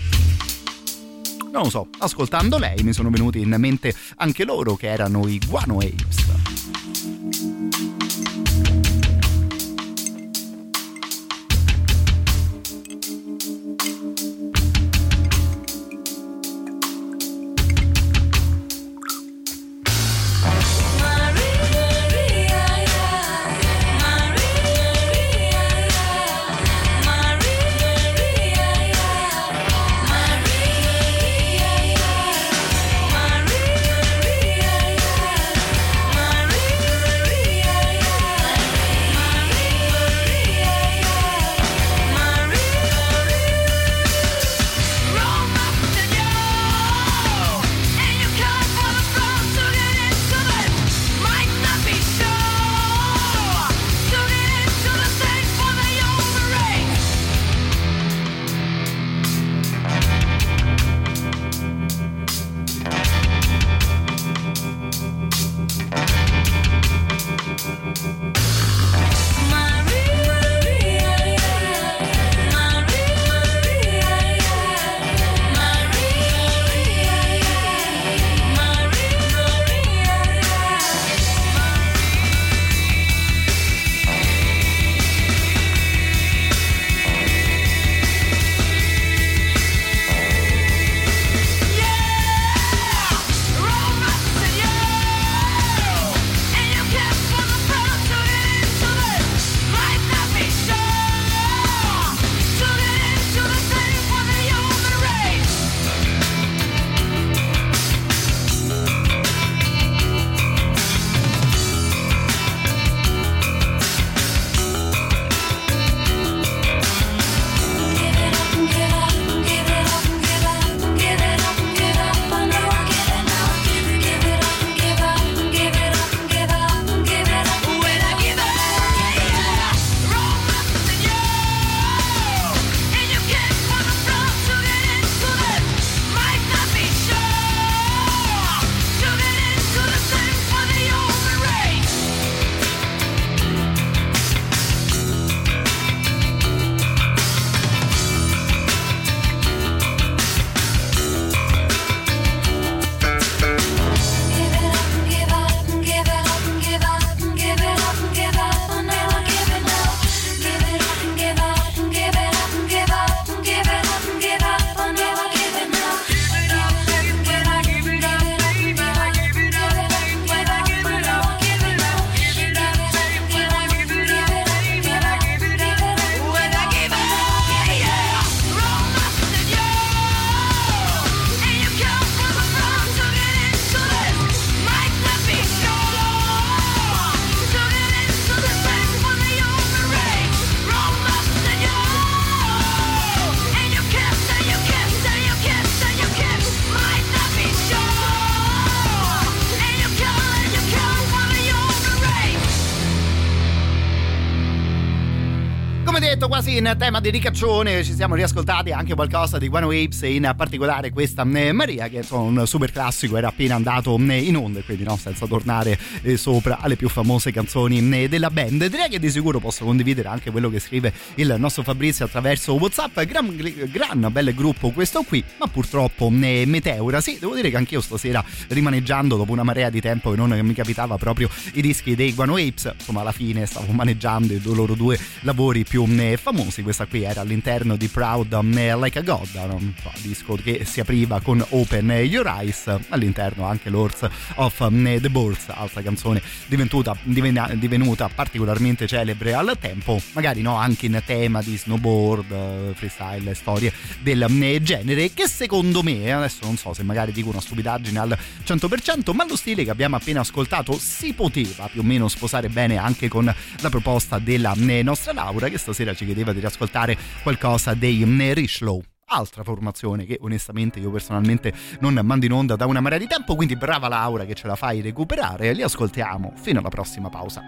non lo so, ascoltando lei mi sono venuti in mente anche loro che erano i Guano Apes. In tema di ricaccione ci siamo riascoltati anche qualcosa di One Waves in particolare questa eh, Maria che insomma un super classico era appena andato eh, in onda quindi no, senza tornare eh, sopra alle più famose canzoni della band. Direi che di sicuro posso condividere anche quello che scrive il nostro Fabrizio attraverso Whatsapp. Gran, gran bel gruppo questo qui ma purtroppo Meteora. Sì devo dire che anch'io stasera rimaneggiando dopo una marea di tempo che non mi capitava proprio i dischi dei Guano Apes insomma alla fine stavo maneggiando i loro due lavori più famosi. Questa qui era all'interno di Proud Like a God, un disco che si apriva con Open Your Eyes, all'interno anche Lords of the Bulls, altra canzone divenuta, divenuta particolarmente celebre al tempo, magari no, anche in tema di snowboard, freestyle, storie del genere, che secondo me, adesso non so se magari dico una stupidaggine al 100%, ma lo stile che abbiamo appena ascoltato si poteva più o meno sposare bene anche con la proposta della nostra Laura che stasera ci chiedeva di riascoltare qualcosa dei Richlow altra formazione che onestamente io personalmente non mando in onda da una marea di tempo quindi brava Laura che ce la fai recuperare. Li ascoltiamo fino alla prossima pausa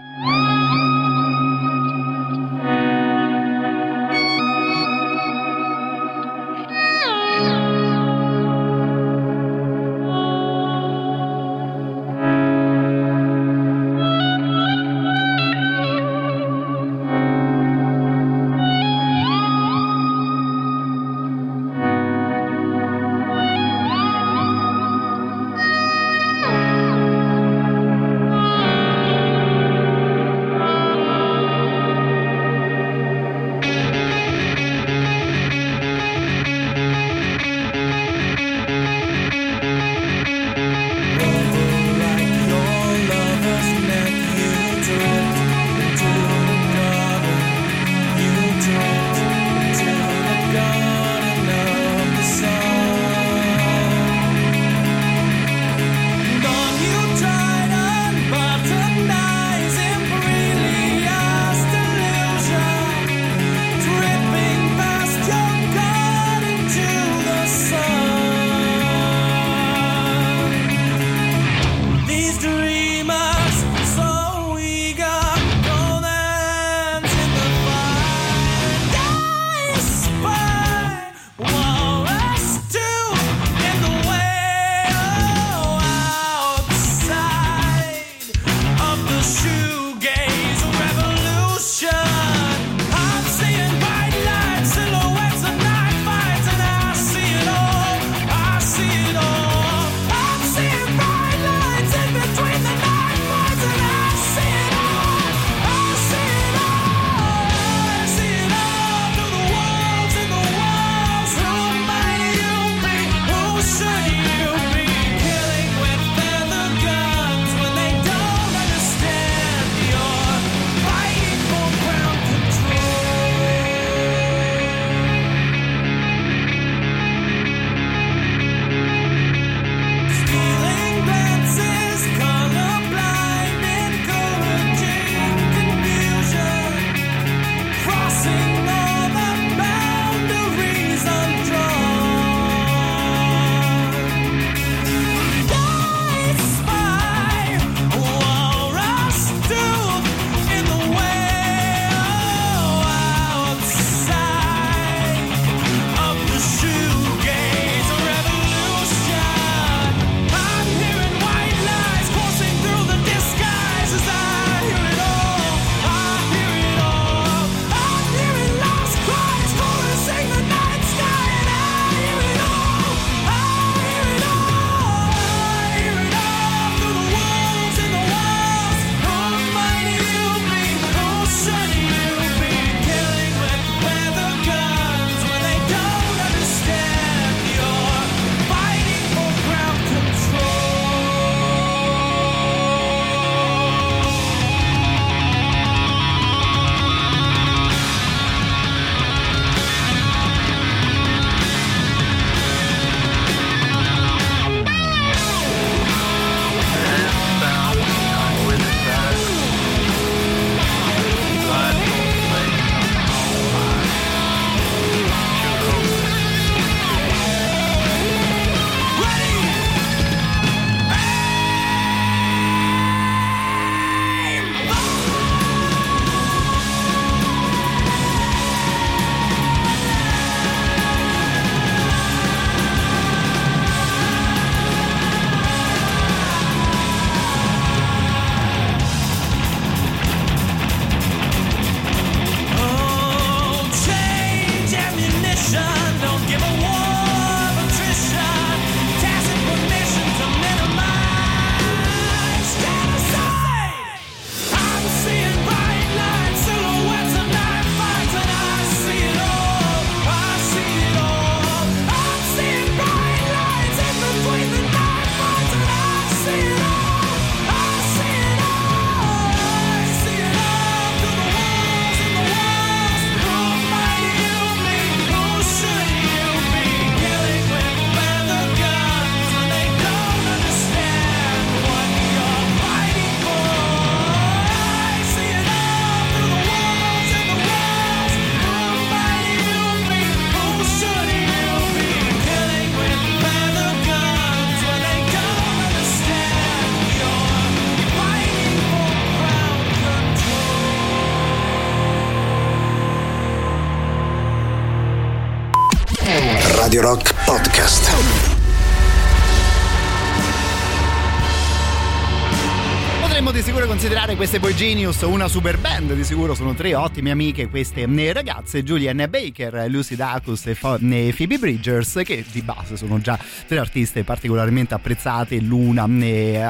Genius una super band, di sicuro sono tre ottime amiche queste eh, ragazze, Julian Baker, Lucy Dacus e Phoebe Bridgers, che di base sono già tre artiste particolarmente apprezzate, l'una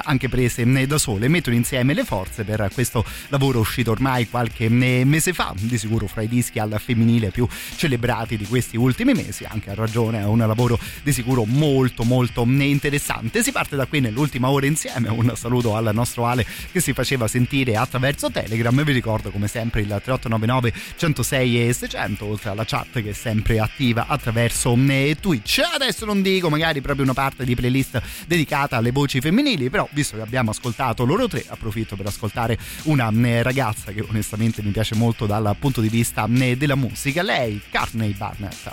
anche prese da sole, mettono insieme le forze per questo lavoro uscito ormai qualche mese fa, di sicuro fra i dischi al femminile più celebrati di questi ultimi mesi, anche a ragione, è un lavoro di sicuro molto molto interessante. Si parte da qui nell'ultima ora insieme, un saluto al nostro Ale che si faceva sentire attraverso Telegram. Vi ricordo come sempre il 3899 106 e 600, oltre alla chat che è sempre attiva attraverso eh, Twitch. Adesso non dico magari proprio una parte di playlist dedicata alle voci femminili, però visto che abbiamo ascoltato loro tre, approfitto per ascoltare una eh, ragazza che onestamente mi piace molto dal punto di vista eh, della musica, lei, Carney Barnett.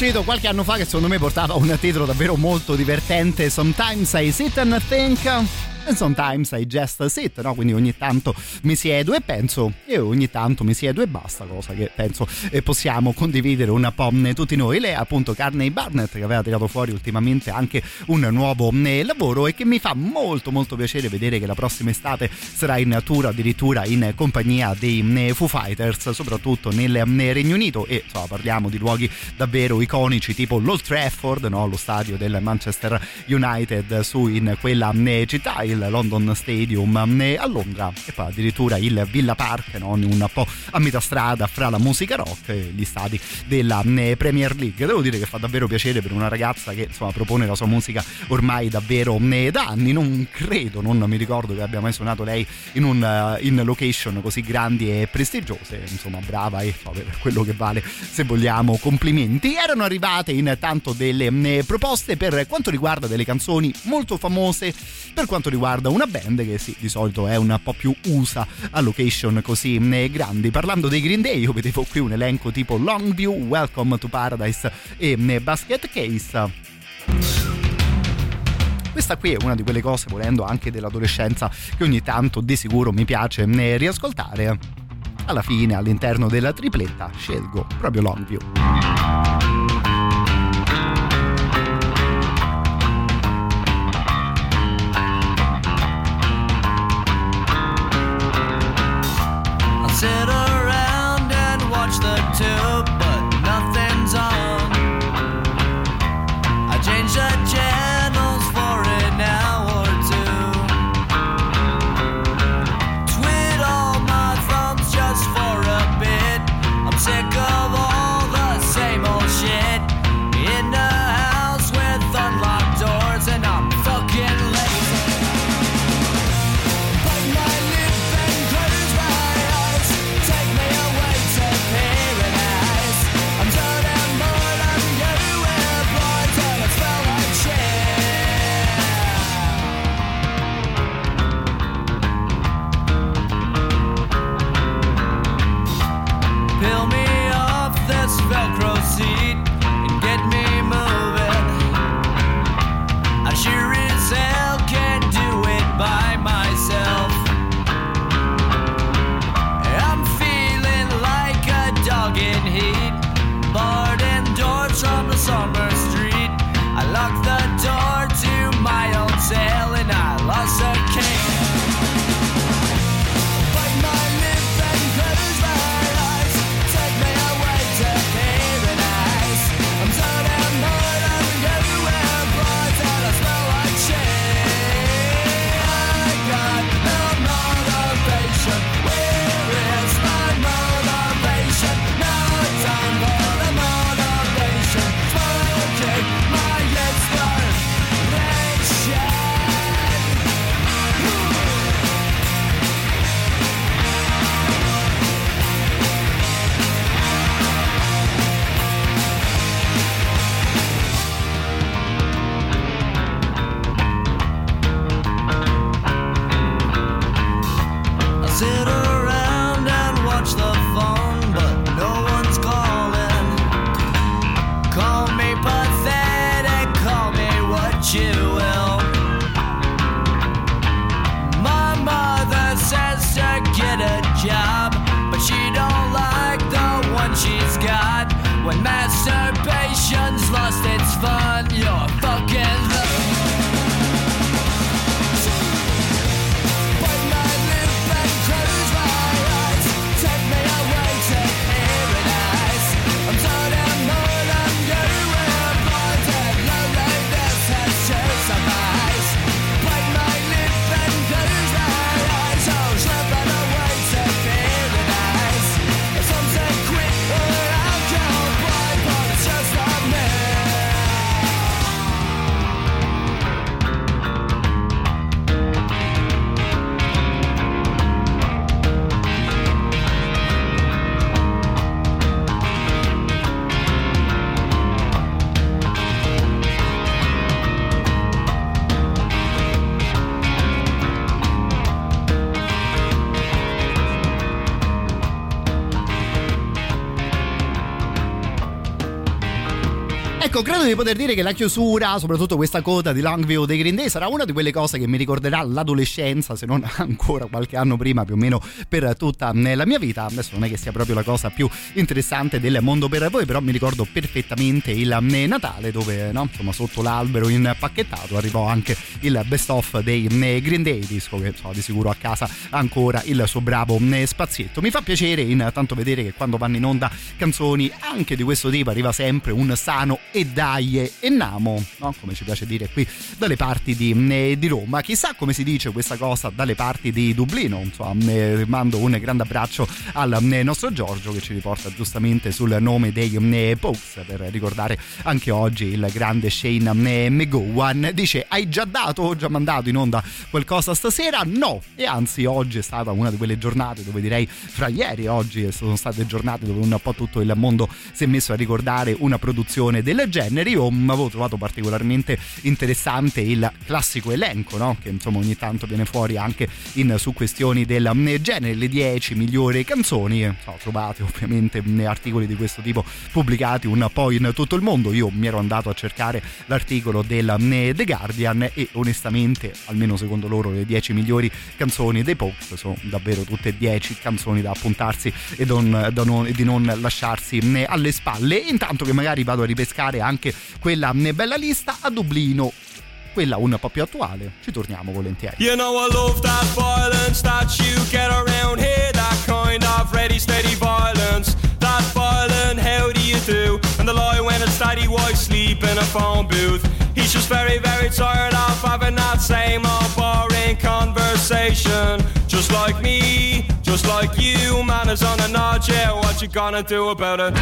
Uscito qualche anno fa che secondo me portava un titolo davvero molto divertente. Sometimes I Sit and Think Sometimes I just sit, no? Quindi ogni tanto mi siedo e penso e ogni tanto mi siedo e basta, cosa che penso eh, possiamo condividere un po' tutti noi. Lei è appunto Carney Barnett che aveva tirato fuori ultimamente anche un nuovo lavoro e che mi fa molto molto piacere vedere che la prossima estate sarà in tour addirittura in compagnia dei Foo Fighters, soprattutto nel Regno Unito e insomma parliamo di luoghi davvero iconici tipo l'Old Trafford, no? lo stadio del Manchester United su in quella città, il London Stadium a Londra e poi addirittura il Villa Park, no? un po' a metà strada fra la musica rock e gli stadi della Premier League. Devo dire che fa davvero piacere per una ragazza che insomma propone la sua musica ormai davvero da anni, non credo, non mi ricordo che abbia mai suonato lei in, un, in location così grandi e prestigiose, insomma brava e per quello che vale se vogliamo complimenti. Erano arrivate intanto delle proposte per quanto riguarda delle canzoni molto famose, per quanto riguarda una band che sì, di solito è un po' più usa a location così grandi. Parlando dei Green Day, io vedevo qui un elenco tipo Longview, Welcome to Paradise e Basket Case. Questa qui è una di quelle cose, volendo anche dell'adolescenza, che ogni tanto di sicuro mi piace riascoltare. Alla fine, all'interno della tripletta, scelgo proprio Longview. Di poter dire che la chiusura, soprattutto questa coda di Longview dei Green Day, sarà una di quelle cose che mi ricorderà l'adolescenza, se non ancora qualche anno prima, più o meno per tutta eh, la mia vita. Adesso non è che sia proprio la cosa più interessante del mondo per voi, però mi ricordo perfettamente il eh, Natale, dove no, insomma sotto l'albero impacchettato arrivò anche il best of dei eh, Green Day, disco che so, di sicuro a casa ancora il suo bravo spazietto. Mi fa piacere intanto vedere che quando vanno in onda canzoni anche di questo tipo arriva sempre un sano e dai e namo, no? come ci piace dire qui dalle parti di, eh, di, Roma. Chissà come si dice questa cosa dalle parti di Dublino. Insomma, eh, mando un grande abbraccio al eh, nostro Giorgio che ci riporta giustamente sul nome dei eh, Pokes per ricordare anche oggi il grande Shane McGowan. Dice: Hai già dato o già mandato in onda qualcosa stasera? No, e anzi, oggi è stata una di quelle giornate dove direi fra ieri e oggi sono state giornate dove un po' tutto il mondo si è messo a ricordare una produzione del genere. Io avevo trovato particolarmente interessante il classico elenco, no? che insomma ogni tanto viene fuori anche in, su questioni del genere, le 10 migliori canzoni. So, trovate ovviamente articoli di questo tipo pubblicati un po' in tutto il mondo. Io mi ero andato a cercare l'articolo del The Guardian e onestamente, almeno secondo loro, le 10 migliori canzoni dei Pox sono davvero tutte 10 canzoni da appuntarsi e, don, da non, di non lasciarsi alle spalle. Intanto che magari vado a ripescare anche quella bella lista a Dublino quella un po' più attuale, ci torniamo volentieri. You know I love that violence that you get around here, that kind of ready steady violence. That violent, how do you do? And the lie when it's daddy wife sleep in a phone booth. He's just very, very tired of having that same old boring conversation. Just like me, just like you, man is on a nod, yeah, what you gonna do about it?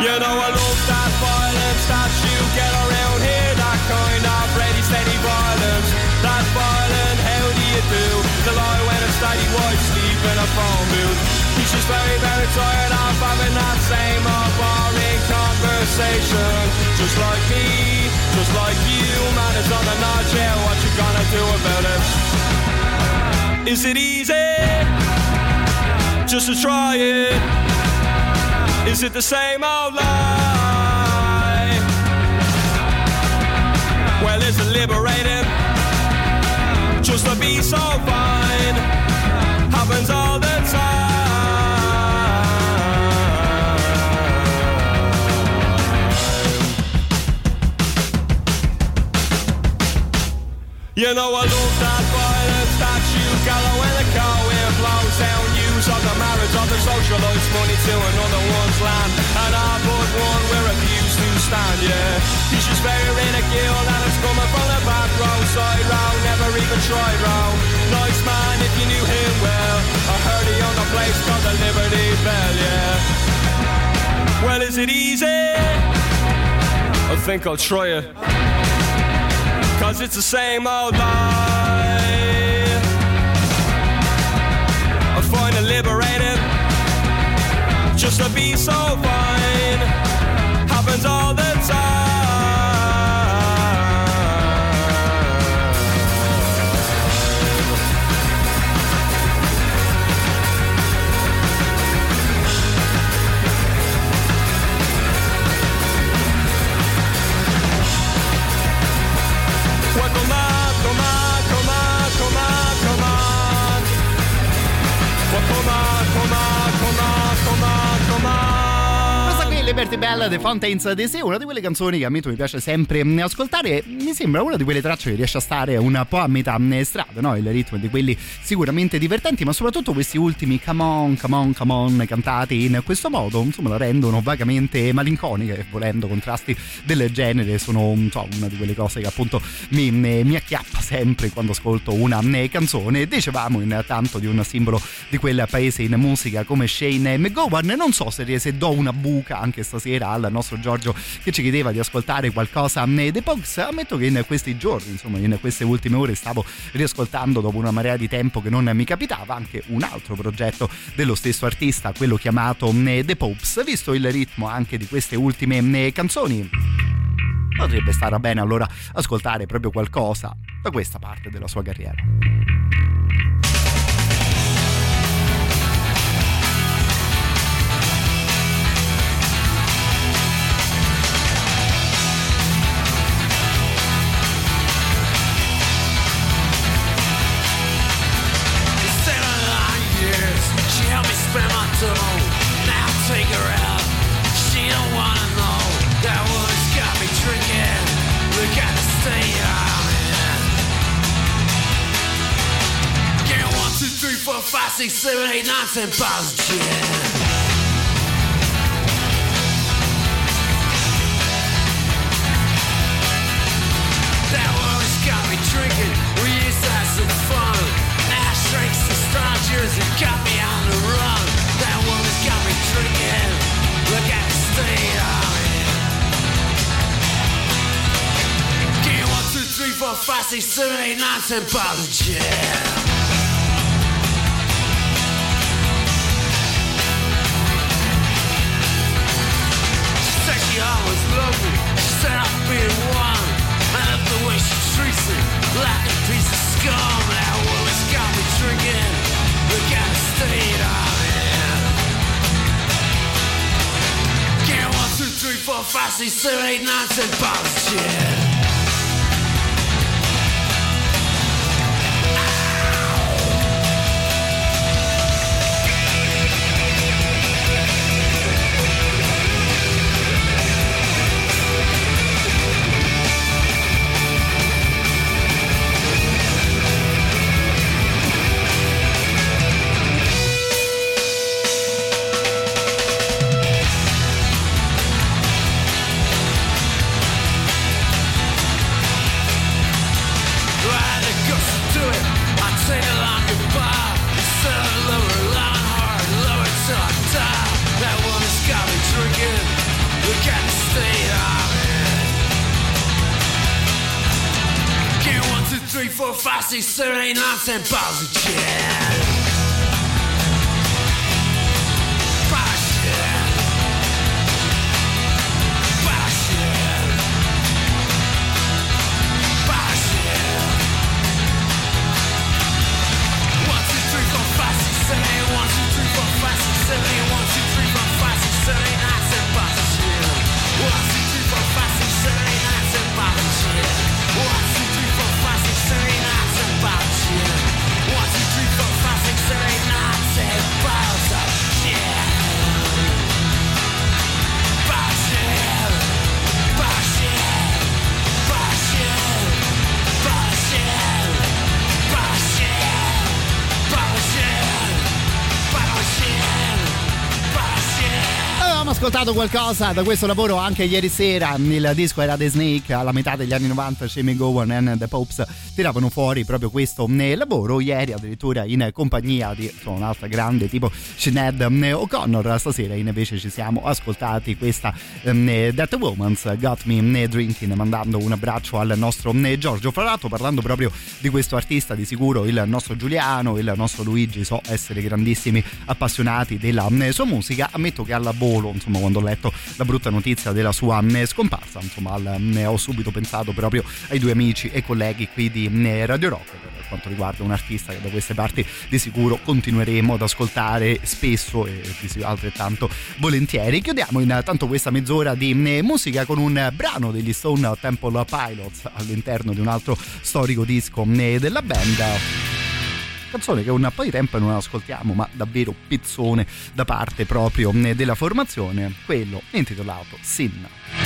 You know I love that violence that you get around here That kind of ready steady violence That violent, how do you do? The lie when it's steady white sleep in a phone booth He's just very, very tired of having that same old boring conversation Just like me, just like you Man, it's on the nod, yeah, what you gonna do about it? Is it easy? Just to try it is it the same old lie? Well, is it liberating? Just to be so fine happens all the time. You know I love that of the money to another one's land. And I but one we refuse to stand yeah. He's just very ridicule and it's coming from the back row side row never even tried row nice man if you knew him well. I heard he owned a place called the Liberty Bell yeah. Well is it easy? I think I'll try it. Cause it's the same old lie. I find it liberating just to be so fine Liberty Bell The Fountains DC, una di quelle canzoni che a me mi piace sempre ascoltare. Mi sembra una di quelle tracce che riesce a stare un po' a metà strada, no? Il ritmo è di quelli sicuramente divertenti, ma soprattutto questi ultimi come on, come on, come on cantati in questo modo, insomma, la rendono vagamente malinconiche, volendo contrasti del genere, sono so, una di quelle cose che appunto mi, mi acchiappa sempre quando ascolto una canzone. Dicevamo intanto di un simbolo di quel paese in musica come Shane McGowan, non so se, se do una buca anche stasera al nostro Giorgio che ci chiedeva di ascoltare qualcosa dei Pogs. Ammetto che in questi giorni, insomma, in queste ultime ore stavo riascoltando dopo una marea di tempo che non mi capitava anche un altro progetto dello stesso artista, quello chiamato The Popes. Visto il ritmo anche di queste ultime canzoni, potrebbe stare bene allora ascoltare proprio qualcosa da questa parte della sua carriera. Five, six, seven, eight, nine, ten got me drinking. We used to have some fun. Ash drinks and strangers and got me on the run. That woman's got me drinking. Look at the state of it. Give me one, two, three, four, five, six, seven, eight, nine, ten of always loved me. She said I'm being one. I love the way she treats me like a piece of scum. That woman's got me drinking. Look at the state of it. Get one, two, three, four, five, six, seven, eight, nine, ten bottles of Nazi, syrej na positive. Ascoltato qualcosa da questo lavoro anche ieri sera. Il disco era The Snake, alla metà degli anni 90 Jamie Gowan and The Popes tiravano fuori proprio questo eh, lavoro. Ieri addirittura in compagnia di un'altra grande tipo Sinead eh, O'Connor. Stasera invece ci siamo ascoltati questa um, That Woman's Got Me Drinking, mandando un abbraccio al nostro Giorgio. Fra l'altro parlando proprio di questo artista, di sicuro il nostro Giuliano, il nostro Luigi so essere grandissimi appassionati della sua musica. Ammetto che alla volo insomma quando ho letto la brutta notizia della sua mh, scomparsa insomma al, mh, ho subito pensato proprio ai due amici e colleghi qui di mh, Radio Rock per quanto riguarda un artista che da queste parti di sicuro continueremo ad ascoltare spesso e altrettanto volentieri. Chiudiamo intanto questa mezz'ora di musica con un brano degli Stone Temple Pilots all'interno di un altro storico disco della band canzone che un po' di tempo non ascoltiamo, ma davvero pizzone da parte proprio della formazione, quello intitolato Sin.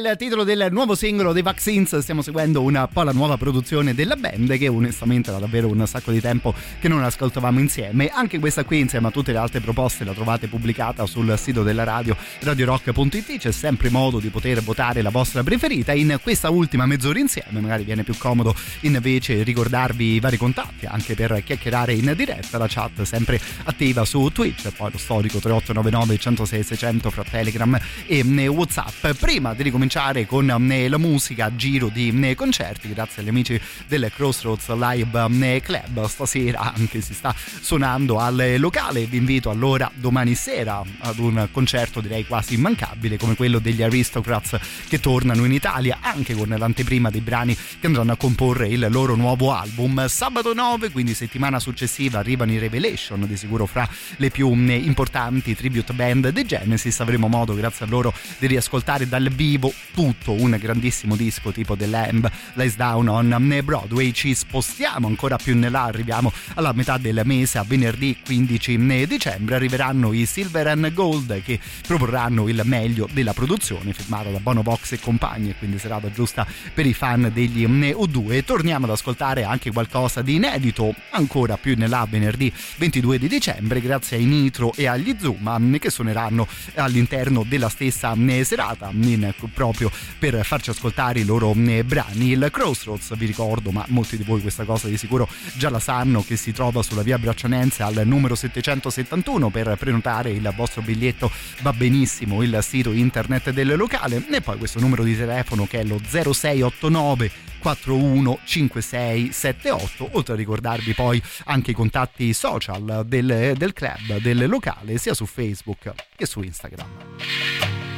Il titolo del nuovo singolo dei Vaccines. Stiamo seguendo un po' la nuova produzione della band, che onestamente era davvero un sacco di tempo che non ascoltavamo insieme. Anche questa qui, insieme a tutte le altre proposte, la trovate pubblicata sul sito della radio radiorock.it. C'è sempre modo di poter votare la vostra preferita. In questa ultima mezz'ora insieme, magari viene più comodo invece ricordarvi i vari contatti, anche per chiacchierare in diretta. La chat sempre attiva su Twitch, poi lo storico 3899 106 600 fra Telegram e WhatsApp prima di ricominciare con eh, la musica giro di eh, concerti grazie agli amici del Crossroads Live eh, Club. Stasera anche si sta suonando al locale. Vi invito allora domani sera ad un concerto direi quasi immancabile come quello degli Aristocrats che tornano in Italia anche con l'anteprima dei brani che andranno a comporre il loro nuovo album. Sabato 9 quindi settimana successiva arrivano i Revelation di sicuro fra le più importanti tribute band dei Genesis. Avremo modo grazie a loro di riascoltare ascoltare dal vivo tutto un grandissimo disco tipo The Lamb Lies Down on Broadway. Ci spostiamo ancora più in là arriviamo alla metà del mese a venerdì 15 dicembre arriveranno i Silver and Gold che proporranno il meglio della produzione firmata da Bono Box e compagni quindi serata giusta per i fan degli U2 torniamo ad ascoltare anche qualcosa di inedito ancora più in là venerdì 22 di dicembre grazie ai Nitro e agli Zuma che suoneranno all'interno della stessa serata in, proprio per farci ascoltare i loro eh, brani. Il Crossroads, vi ricordo, ma molti di voi questa cosa di sicuro già la sanno, che si trova sulla via Braccianense al numero 771 per prenotare il vostro biglietto va benissimo il sito internet del locale e poi questo numero di telefono che è lo 0689 415678 oltre a ricordarvi poi anche i contatti social del, del club del locale sia su Facebook che su Instagram.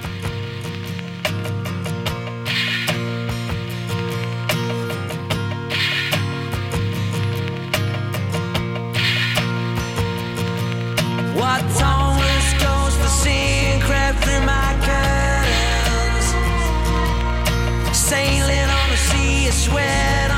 Sailing on the sea of sweat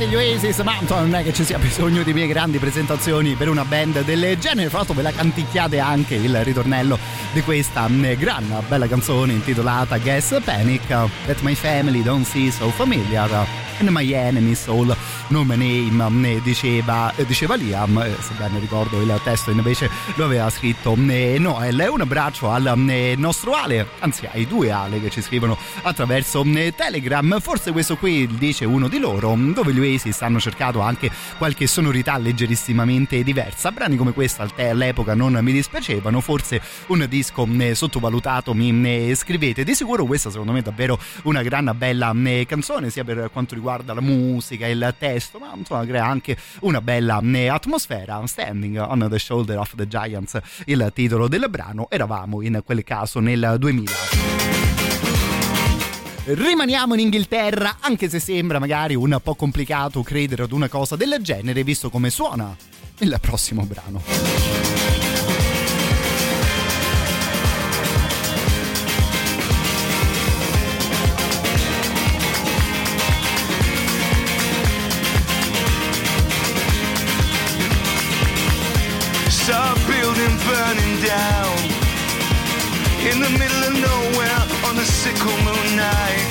annunciati gli Oasis, ma non è che ci sia bisogno di mie grandi presentazioni per una band del genere. Fra l'altro ve la canticchiate anche il ritornello di questa mm, gran bella canzone intitolata Guess Panic, That My Family Don't See So Familiar. And My Soul No My Name diceva, diceva Liam eh, se ben ricordo il testo invece lo aveva scritto eh, Noel. Un abbraccio al eh, nostro Ale anzi ai due Ale che ci scrivono attraverso Telegram. Forse questo qui dice uno di loro dove gli Oasis hanno cercato anche qualche sonorità leggerissimamente diversa. Brani come questa all'epoca non mi dispiacevano. Forse un disco sottovalutato mi scrivete. Di sicuro questa secondo me è davvero una gran bella canzone sia per quanto riguarda la musica, il testo, ma insomma crea anche una bella eh, atmosfera. Standing on the Shoulder of the Giants, il titolo del brano, eravamo in quel caso nel 2000. Rimaniamo in Inghilterra, anche se sembra magari un po' complicato credere ad una cosa del genere, visto come suona il prossimo brano. Down in the middle of nowhere on a sickle moon night.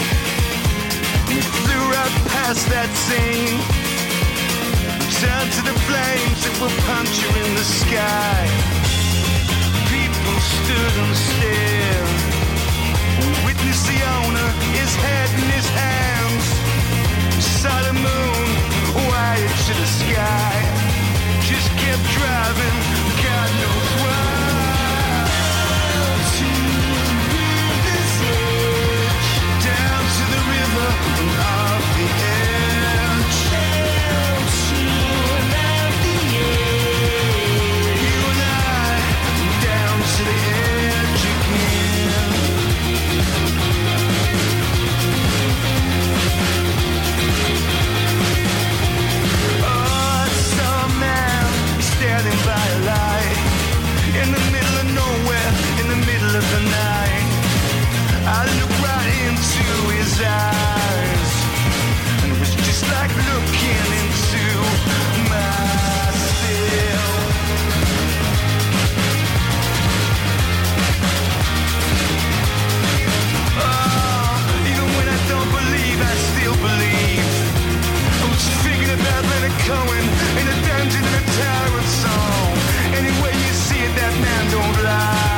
We flew right past that scene, turned to the flames that were puncturing the sky. People stood and stared. Witnessed the owner, his head in his hands. Saw the moon wired to the sky. Just kept driving, Cohen in a dungeon in a tyrant song. Anyway you see it, that man don't lie.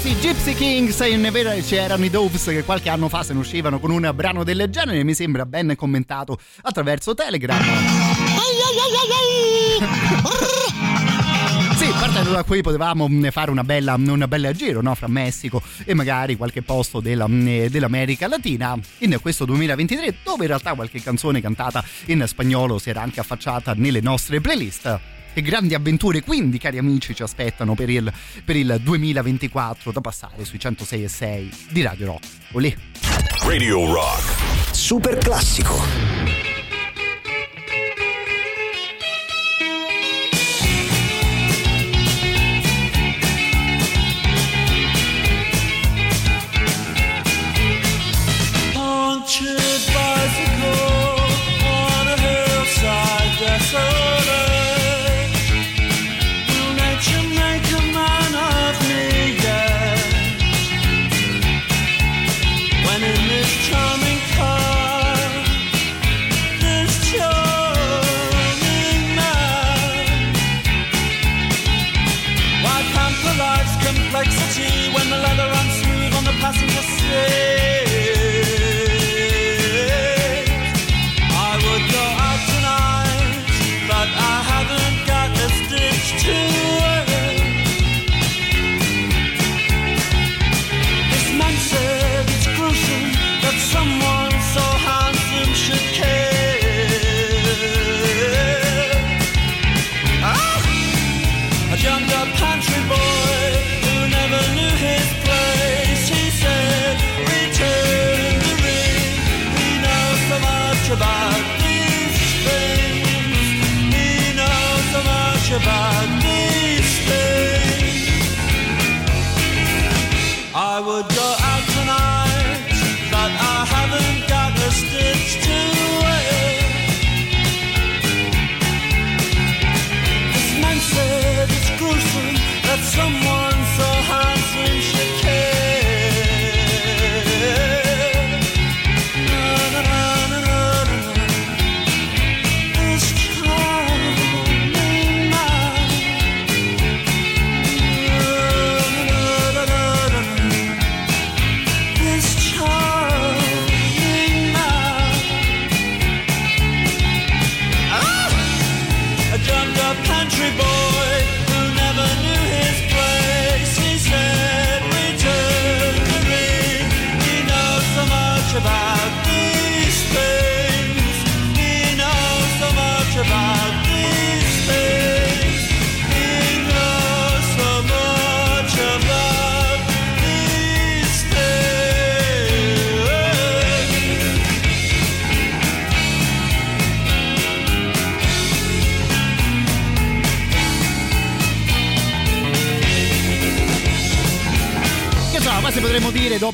Quasi Gypsy Kings in vero c'erano i Doves che qualche anno fa se ne uscivano con un brano del genere mi sembra ben commentato attraverso Telegram Sì, partendo da qui potevamo mh, fare una bella, una bella giro no? fra Messico e magari qualche posto della, mh, dell'America Latina in questo 2023 dove in realtà qualche canzone cantata in spagnolo si era anche affacciata nelle nostre playlist e grandi avventure quindi cari amici ci aspettano per il, per il 2024 da passare sui 106 e 6 di Radio Rock. Olè. Radio Rock. Super classico.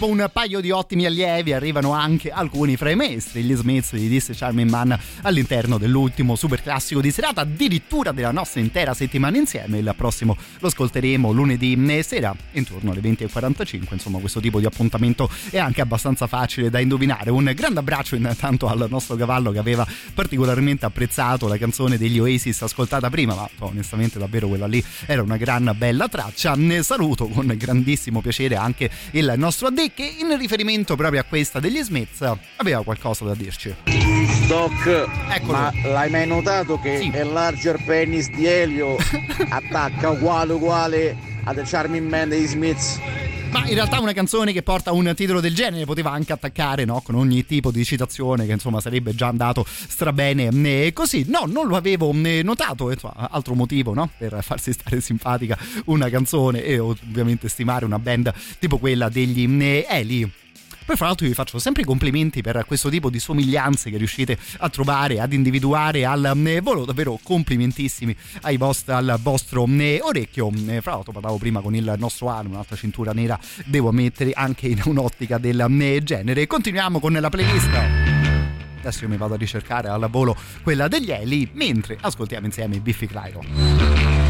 Dopo un paio di ottimi allievi, arrivano anche alcuni fra i maestri, gli Smiths di This Charming Man, all'interno dell'ultimo super classico di serata, addirittura della nostra intera settimana insieme. Il prossimo lo ascolteremo lunedì sera, intorno alle 20.45. Insomma, questo tipo di appuntamento è anche abbastanza facile da indovinare. Un grande abbraccio intanto al nostro cavallo che aveva particolarmente apprezzato la canzone degli Oasis ascoltata prima, ma onestamente davvero quella lì era una gran bella traccia. Ne saluto con grandissimo piacere anche il nostro AD che in riferimento proprio a questa degli Smiths aveva qualcosa da dirci. Doc, Eccolo. ma l'hai mai notato che il larger penis di Elio (laughs) attacca uguale uguale a The Charming Man degli Smiths? Ma in realtà una canzone che porta un titolo del genere poteva anche attaccare no? con ogni tipo di citazione che insomma sarebbe già andato strabene e così. No, non lo avevo eh, notato, insomma, altro motivo no? per farsi stare simpatica una canzone e ovviamente stimare una band tipo quella degli eh, Eli. Poi fra l'altro vi faccio sempre i complimenti per questo tipo di somiglianze che riuscite a trovare, ad individuare al eh, volo, davvero complimentissimi vostri, al vostro eh, orecchio. Eh, Fra l'altro parlavo prima con il nostro Anu, un'altra cintura nera devo mettere anche in (laughs) un'ottica del genere. Continuiamo con la playlist. Adesso io mi vado a ricercare al volo quella degli Eli, mentre ascoltiamo insieme Biffy Clyro.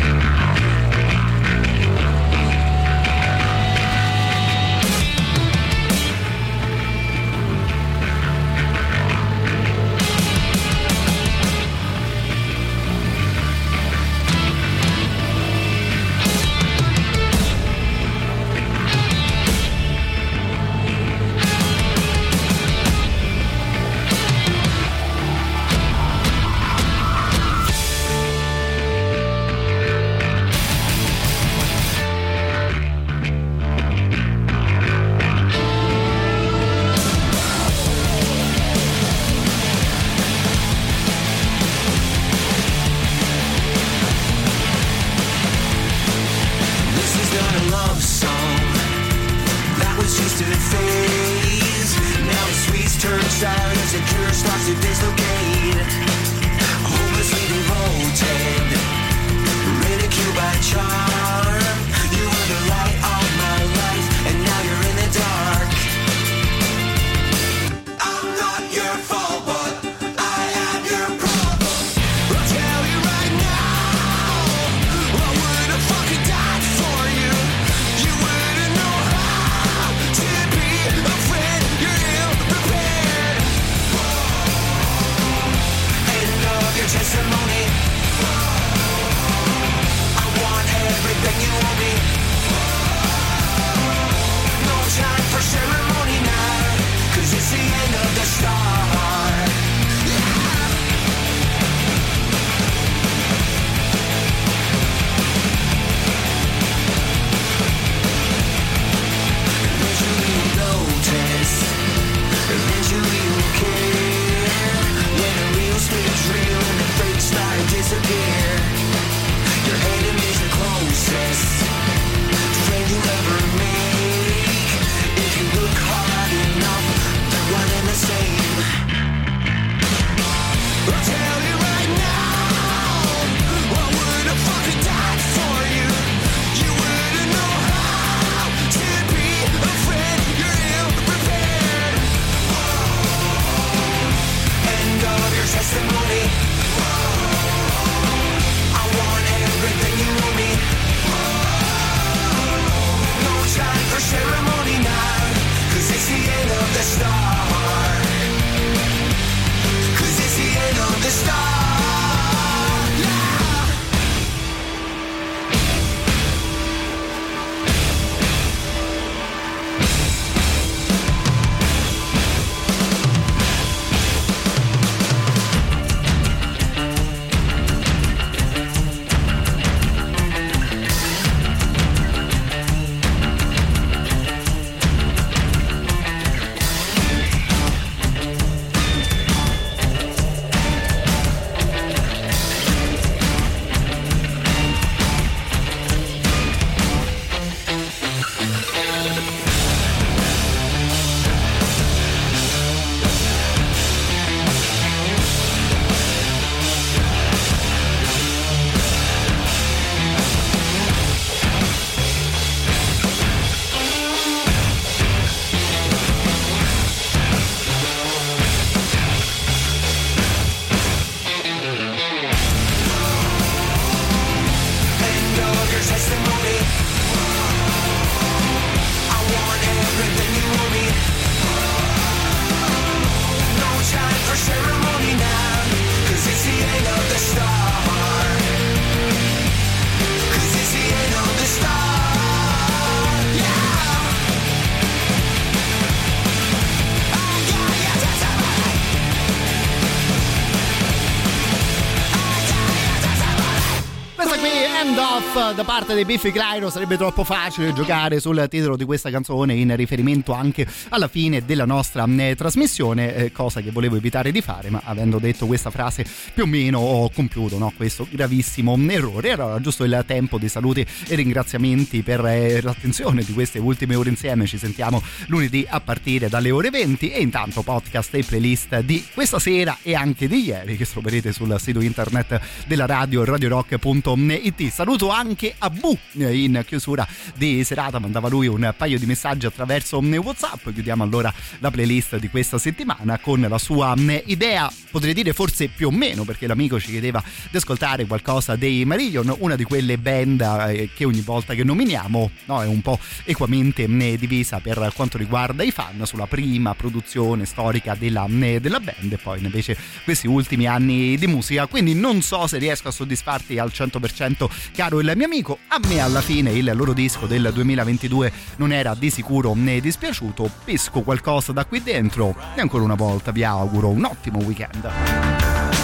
Da parte dei Biffy Clyro, sarebbe troppo facile giocare sul titolo di questa canzone in riferimento anche alla fine della nostra eh, trasmissione, eh, cosa che volevo evitare di fare, ma avendo detto questa frase più o meno ho compiuto no, questo gravissimo errore. Era giusto il tempo di saluti e ringraziamenti per eh, l'attenzione di queste ultime ore insieme. Ci sentiamo lunedì a partire dalle ore 20 e intanto podcast e playlist di questa sera e anche di ieri che troverete sul sito internet della radio radiorock.it. Saluto anche a Bu in chiusura di serata, mandava lui un paio di messaggi attraverso WhatsApp. Chiudiamo allora la playlist di questa settimana con la sua idea, potrei dire forse più o meno, perché l'amico ci chiedeva di ascoltare qualcosa dei Marillion, una di quelle band eh, che ogni volta che nominiamo no, è un po' equamente divisa per quanto riguarda i fan sulla prima produzione storica della, della band e poi invece questi ultimi anni di musica. Quindi non so se riesco a soddisfarti al 100% caro il mio amico. A me alla fine il loro disco del 2022 non era di sicuro né dispiaciuto. Pesco qualcosa da qui dentro e ancora una volta vi auguro un ottimo weekend.